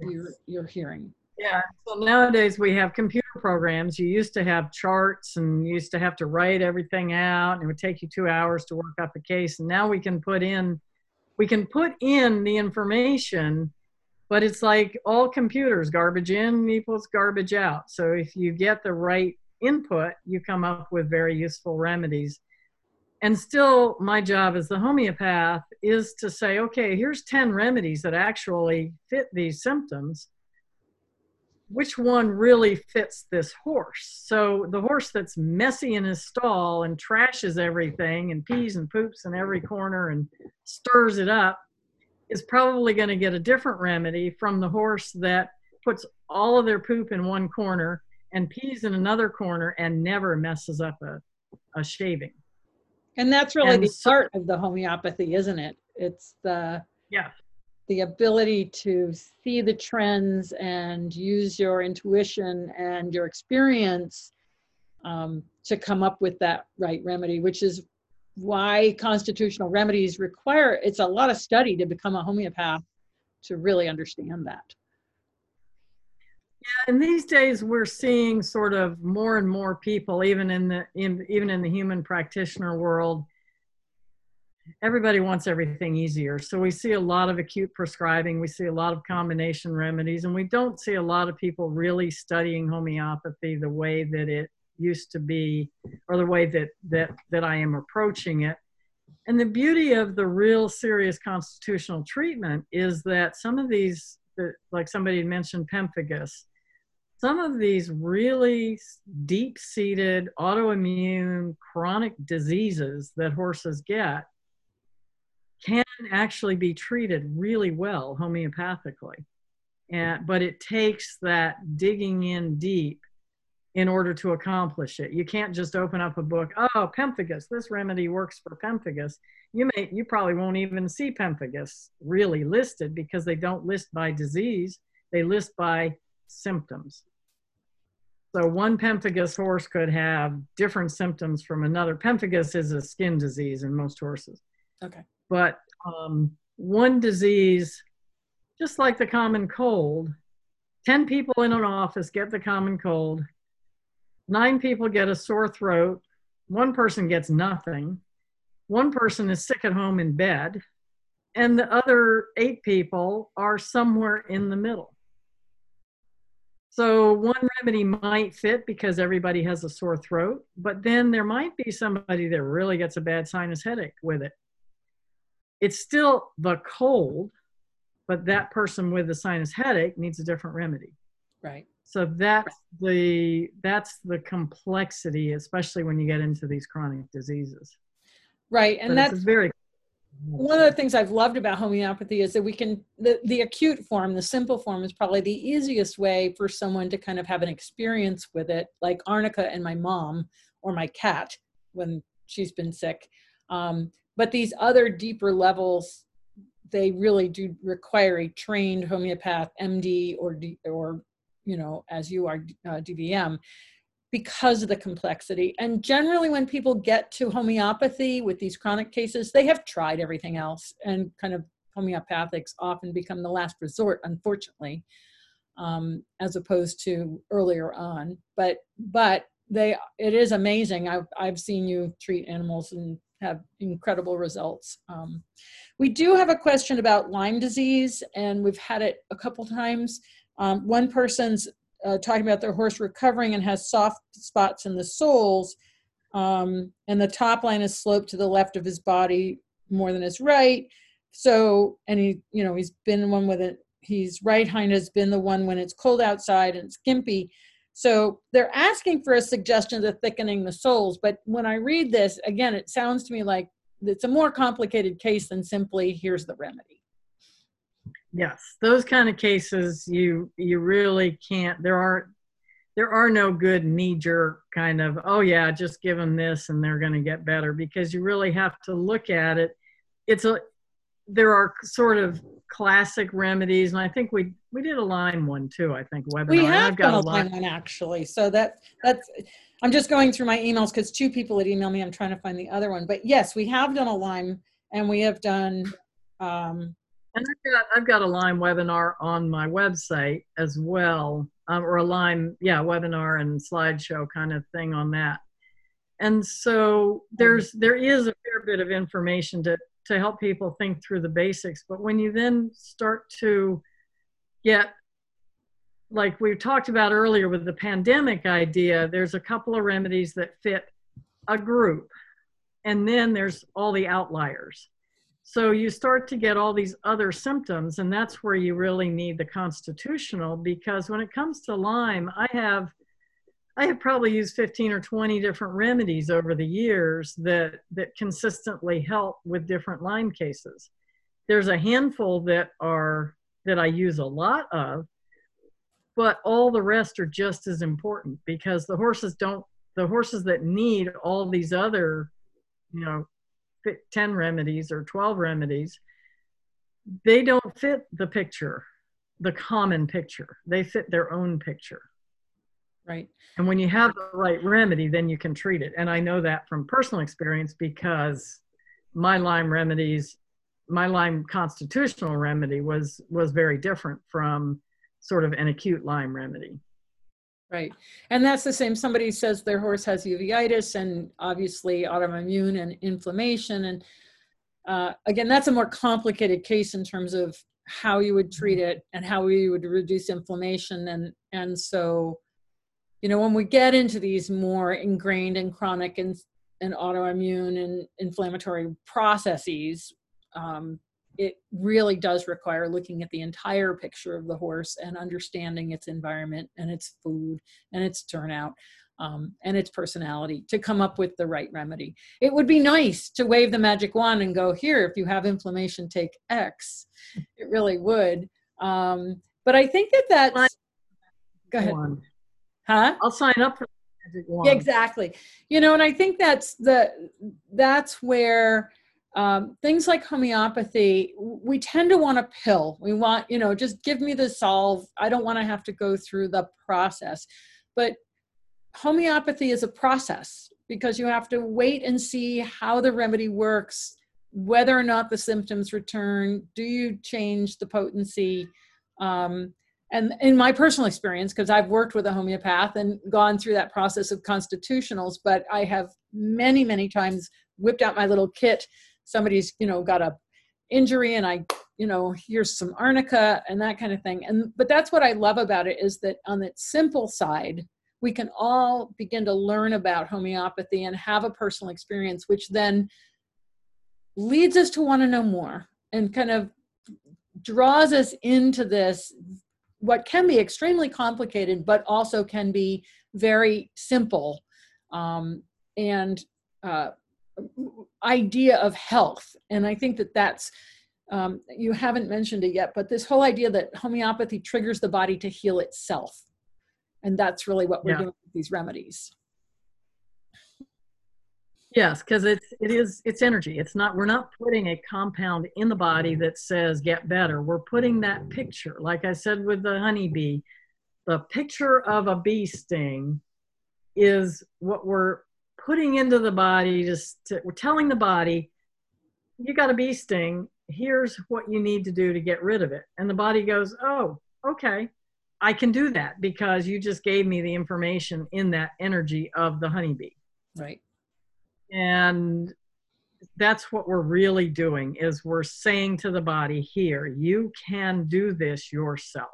you're, you're hearing. Yeah. So nowadays we have computer programs. You used to have charts and you used to have to write everything out and it would take you two hours to work up a case. And now we can put in, we can put in the information, but it's like all computers, garbage in equals garbage out. So if you get the right input, you come up with very useful remedies. And still, my job as the homeopath is to say, okay, here's 10 remedies that actually fit these symptoms which one really fits this horse. So the horse that's messy in his stall and trashes everything and pees and poops in every corner and stirs it up is probably going to get a different remedy from the horse that puts all of their poop in one corner and pees in another corner and never messes up a, a shaving. And that's really And the so- art of the homeopathy, isn't it? It's the Yeah. the ability to see the trends and use your intuition and your experience um, to come up with that right remedy, which is why constitutional remedies require it's a lot of study to become a homeopath to really understand that. Yeah, and these days we're seeing sort of more and more people even in the in, even in the human practitioner world everybody wants everything easier so we see a lot of acute prescribing we see a lot of combination remedies and we don't see a lot of people really studying homeopathy the way that it used to be or the way that that that I am approaching it and the beauty of the real serious constitutional treatment is that some of these like somebody mentioned pemphigus some of these really deep seated autoimmune chronic diseases that horses get can actually be treated really well homeopathically. And, but it takes that digging in deep in order to accomplish it. You can't just open up a book, oh, pemphigus, this remedy works for pemphigus. You may you probably won't even see pemphigus really listed because they don't list by disease, they list by symptoms. So one pemphigus horse could have different symptoms from another. Pemphigus is a skin disease in most horses. Okay. But um, one disease, just like the common cold, 10 people in an office get the common cold, nine people get a sore throat, one person gets nothing, one person is sick at home in bed, and the other eight people are somewhere in the middle. So one remedy might fit because everybody has a sore throat, but then there might be somebody that really gets a bad sinus headache with it. It's still the cold, but that person with the sinus headache needs a different remedy. Right. So that's the that's the complexity, especially when you get into these chronic diseases. Right, and but that's very one of the things I've loved about homeopathy is that we can the, the acute form, the simple form is probably the easiest way for someone to kind of have an experience with it, like Arnica and my mom or my cat when she's been sick. Um, but these other deeper levels, they really do require a trained homeopath, MD or or you know as you are uh, DVM because of the complexity. And generally, when people get to homeopathy with these chronic cases, they have tried everything else, and kind of homeopathics often become the last resort, unfortunately, um, as opposed to earlier on. But but they it is amazing. I've I've seen you treat animals and have incredible results. Um, we do have a question about Lyme disease, and we've had it a couple times. Um, one person's uh, talking about their horse recovering and has soft spots in the soles. Um, and the top line is sloped to the left of his body more than his right. So, and he, you know, he's been one with it. He's right hind has been the one when it's cold outside and skimpy. So they're asking for a suggestion of thickening the soles. But when I read this, again, it sounds to me like it's a more complicated case than simply here's the remedy yes those kind of cases you you really can't there aren't there are no good knee jerk kind of oh yeah just give them this and they're going to get better because you really have to look at it. It's a there are sort of classic remedies and i think we we did a Lyme one too i think webinar we have got a Lyme one actually so that that's i'm just going through my emails because two people had emailed me i'm trying to find the other one but yes we have done a Lyme and we have done um, and I've got, I've got a Lyme webinar on my website as well, um, or a Lyme, yeah, webinar and slideshow kind of thing on that. And so there's there is a fair bit of information to to help people think through the basics. But when you then start to get like we talked about earlier with the pandemic idea, there's a couple of remedies that fit a group. And then there's all the outliers. So you start to get all these other symptoms, and that's where you really need the constitutional because when it comes to Lyme, I have I have probably used 15 or 20 different remedies over the years that that consistently help with different Lyme cases. There's a handful that are that I use a lot of, but all the rest are just as important because the horses don't the horses that need all these other you know 10 remedies or 12 remedies, they don't fit the picture, the common picture. They fit their own picture. Right. And when you have the right remedy, then you can treat it. And I know that from personal experience because my Lyme remedies, my Lyme constitutional remedy was was very different from sort of an acute Lyme remedy. Right. And that's the same. Somebody says their horse has uveitis and obviously autoimmune and inflammation. And uh, again, that's a more complicated case in terms of how you would treat Mm-hmm. it and how you would reduce inflammation. And, and so, you know, when we get into these more ingrained and chronic and, and autoimmune and inflammatory processes, um, it really does require looking at the entire picture of the horse and understanding its environment and its food and its turnout um, and its personality to come up with the right remedy. It would be nice to wave the magic wand and go, here, if you have inflammation, take X. It really would. Um, but I think that that's. Go ahead. Wand. Huh? I'll sign up for the magic wand. Exactly. You know, and I think that's the that's where um, things like homeopathy, we tend to want a pill. We want, you know, just give me the solve. I don't want to have to go through the process. But homeopathy is a process because you have to wait and see how the remedy works, whether or not the symptoms return. Do you change the potency? Um, and in my personal experience, because I've worked with a homeopath and gone through that process of constitutionals, but I have many, many times whipped out my little kit. Somebody's, you know, got a injury and I, you know, here's some arnica and that kind of thing. And but that's what I love about it is that on that simple side, we can all begin to learn about homeopathy and have a personal experience, which then leads us to want to know more and kind of draws us into this what can be extremely complicated but also can be very simple um, and uh, idea of health and i think that that's um, you haven't mentioned it yet but this whole idea that homeopathy triggers the body to heal itself and that's really what we're Yeah. doing with these remedies Yes, because it's it is it's energy. It's not we're not putting a compound in the body that says get better. We're putting that picture, like I said with the honeybee, the picture of a bee sting is what we're putting into the body. Just to, we're telling the body, you got a bee sting. Here's what you need to do to get rid of it, and the body goes, oh, okay. I can do that because you just gave me the information in that energy of the honeybee right and that's what we're really doing is we're saying to the body here you can do this yourself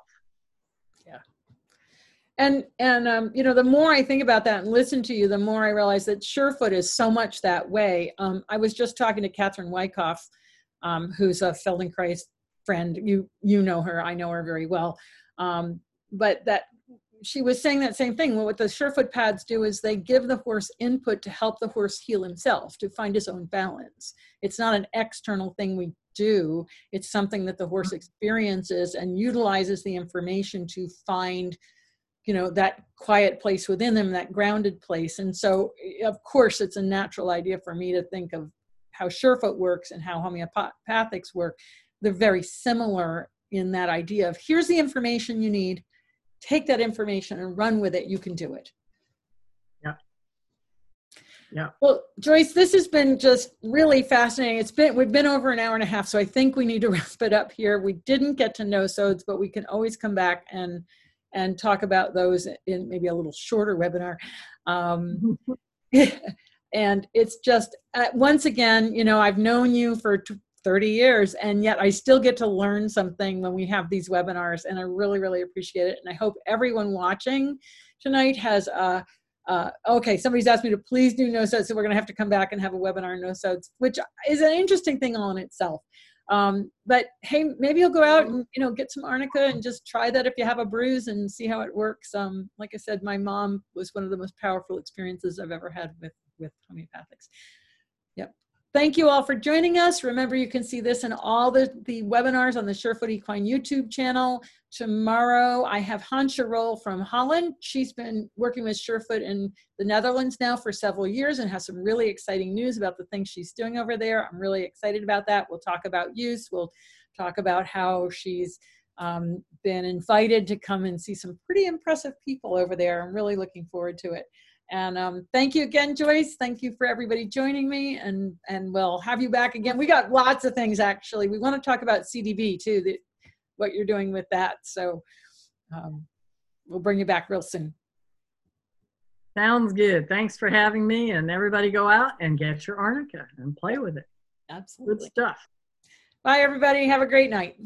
and and um, you know the more i think about that and listen to you the more i realize that surefoot is so much that way. Um, i was just talking to catherine wyckoff um, who's a feldenkrais friend. You you know her. I know her very well. Um, but that she was saying that same thing. Well, what the surefoot pads do is they give the horse input to help the horse heal himself to find his own balance. It's not an external thing we do. It's something that the horse experiences and utilizes the information to find you know that quiet place within them that grounded place. And so of course it's a natural idea for me to think of how surefoot works and how homeopathics work. They're very similar in that idea of here's the information you need. Take that information and run with it. You can do it. Yeah. Yeah. well joyce this has been just really fascinating. It's been we've been over an hour and a half so i think we need to wrap it up here. We didn't get to nosodes but we can always come back and and talk about those in maybe a little shorter webinar. Um, and it's just uh, once again you know i've known you for t- 30 years and yet i still get to learn something when we have these webinars and i really really appreciate it and i hope everyone watching tonight has uh, uh, okay somebody's asked me to please do no so we're going to have to come back and have a webinar nosodes which is an interesting thing all in itself um, but hey maybe you'll go out and you know get some arnica and just try that if you have a bruise and see how it works. Um, like i said my mom was one of the most powerful experiences i've ever had with with homeopathics thank you all for joining us. Remember you can see this and all the the webinars on the surefoot equine youtube channel. Tomorrow i have hansha roll from holland. She's been working with surefoot in the netherlands now for several years and has some really exciting news about the things she's doing over there. I'm really excited about that. We'll talk about use. We'll talk about how she's um, been invited to come and see some pretty impressive people over there. I'm really looking forward to it and um, thank you again, Joyce. Thank you for everybody joining me, and and we'll have you back again. We got lots of things actually. We want to talk about CDB too, the, what you're doing with that. So um, we'll bring you back real soon. Sounds good. Thanks for having me, and everybody go out and get your arnica and play with it. Absolutely. Good stuff. Bye, everybody. Have a great night.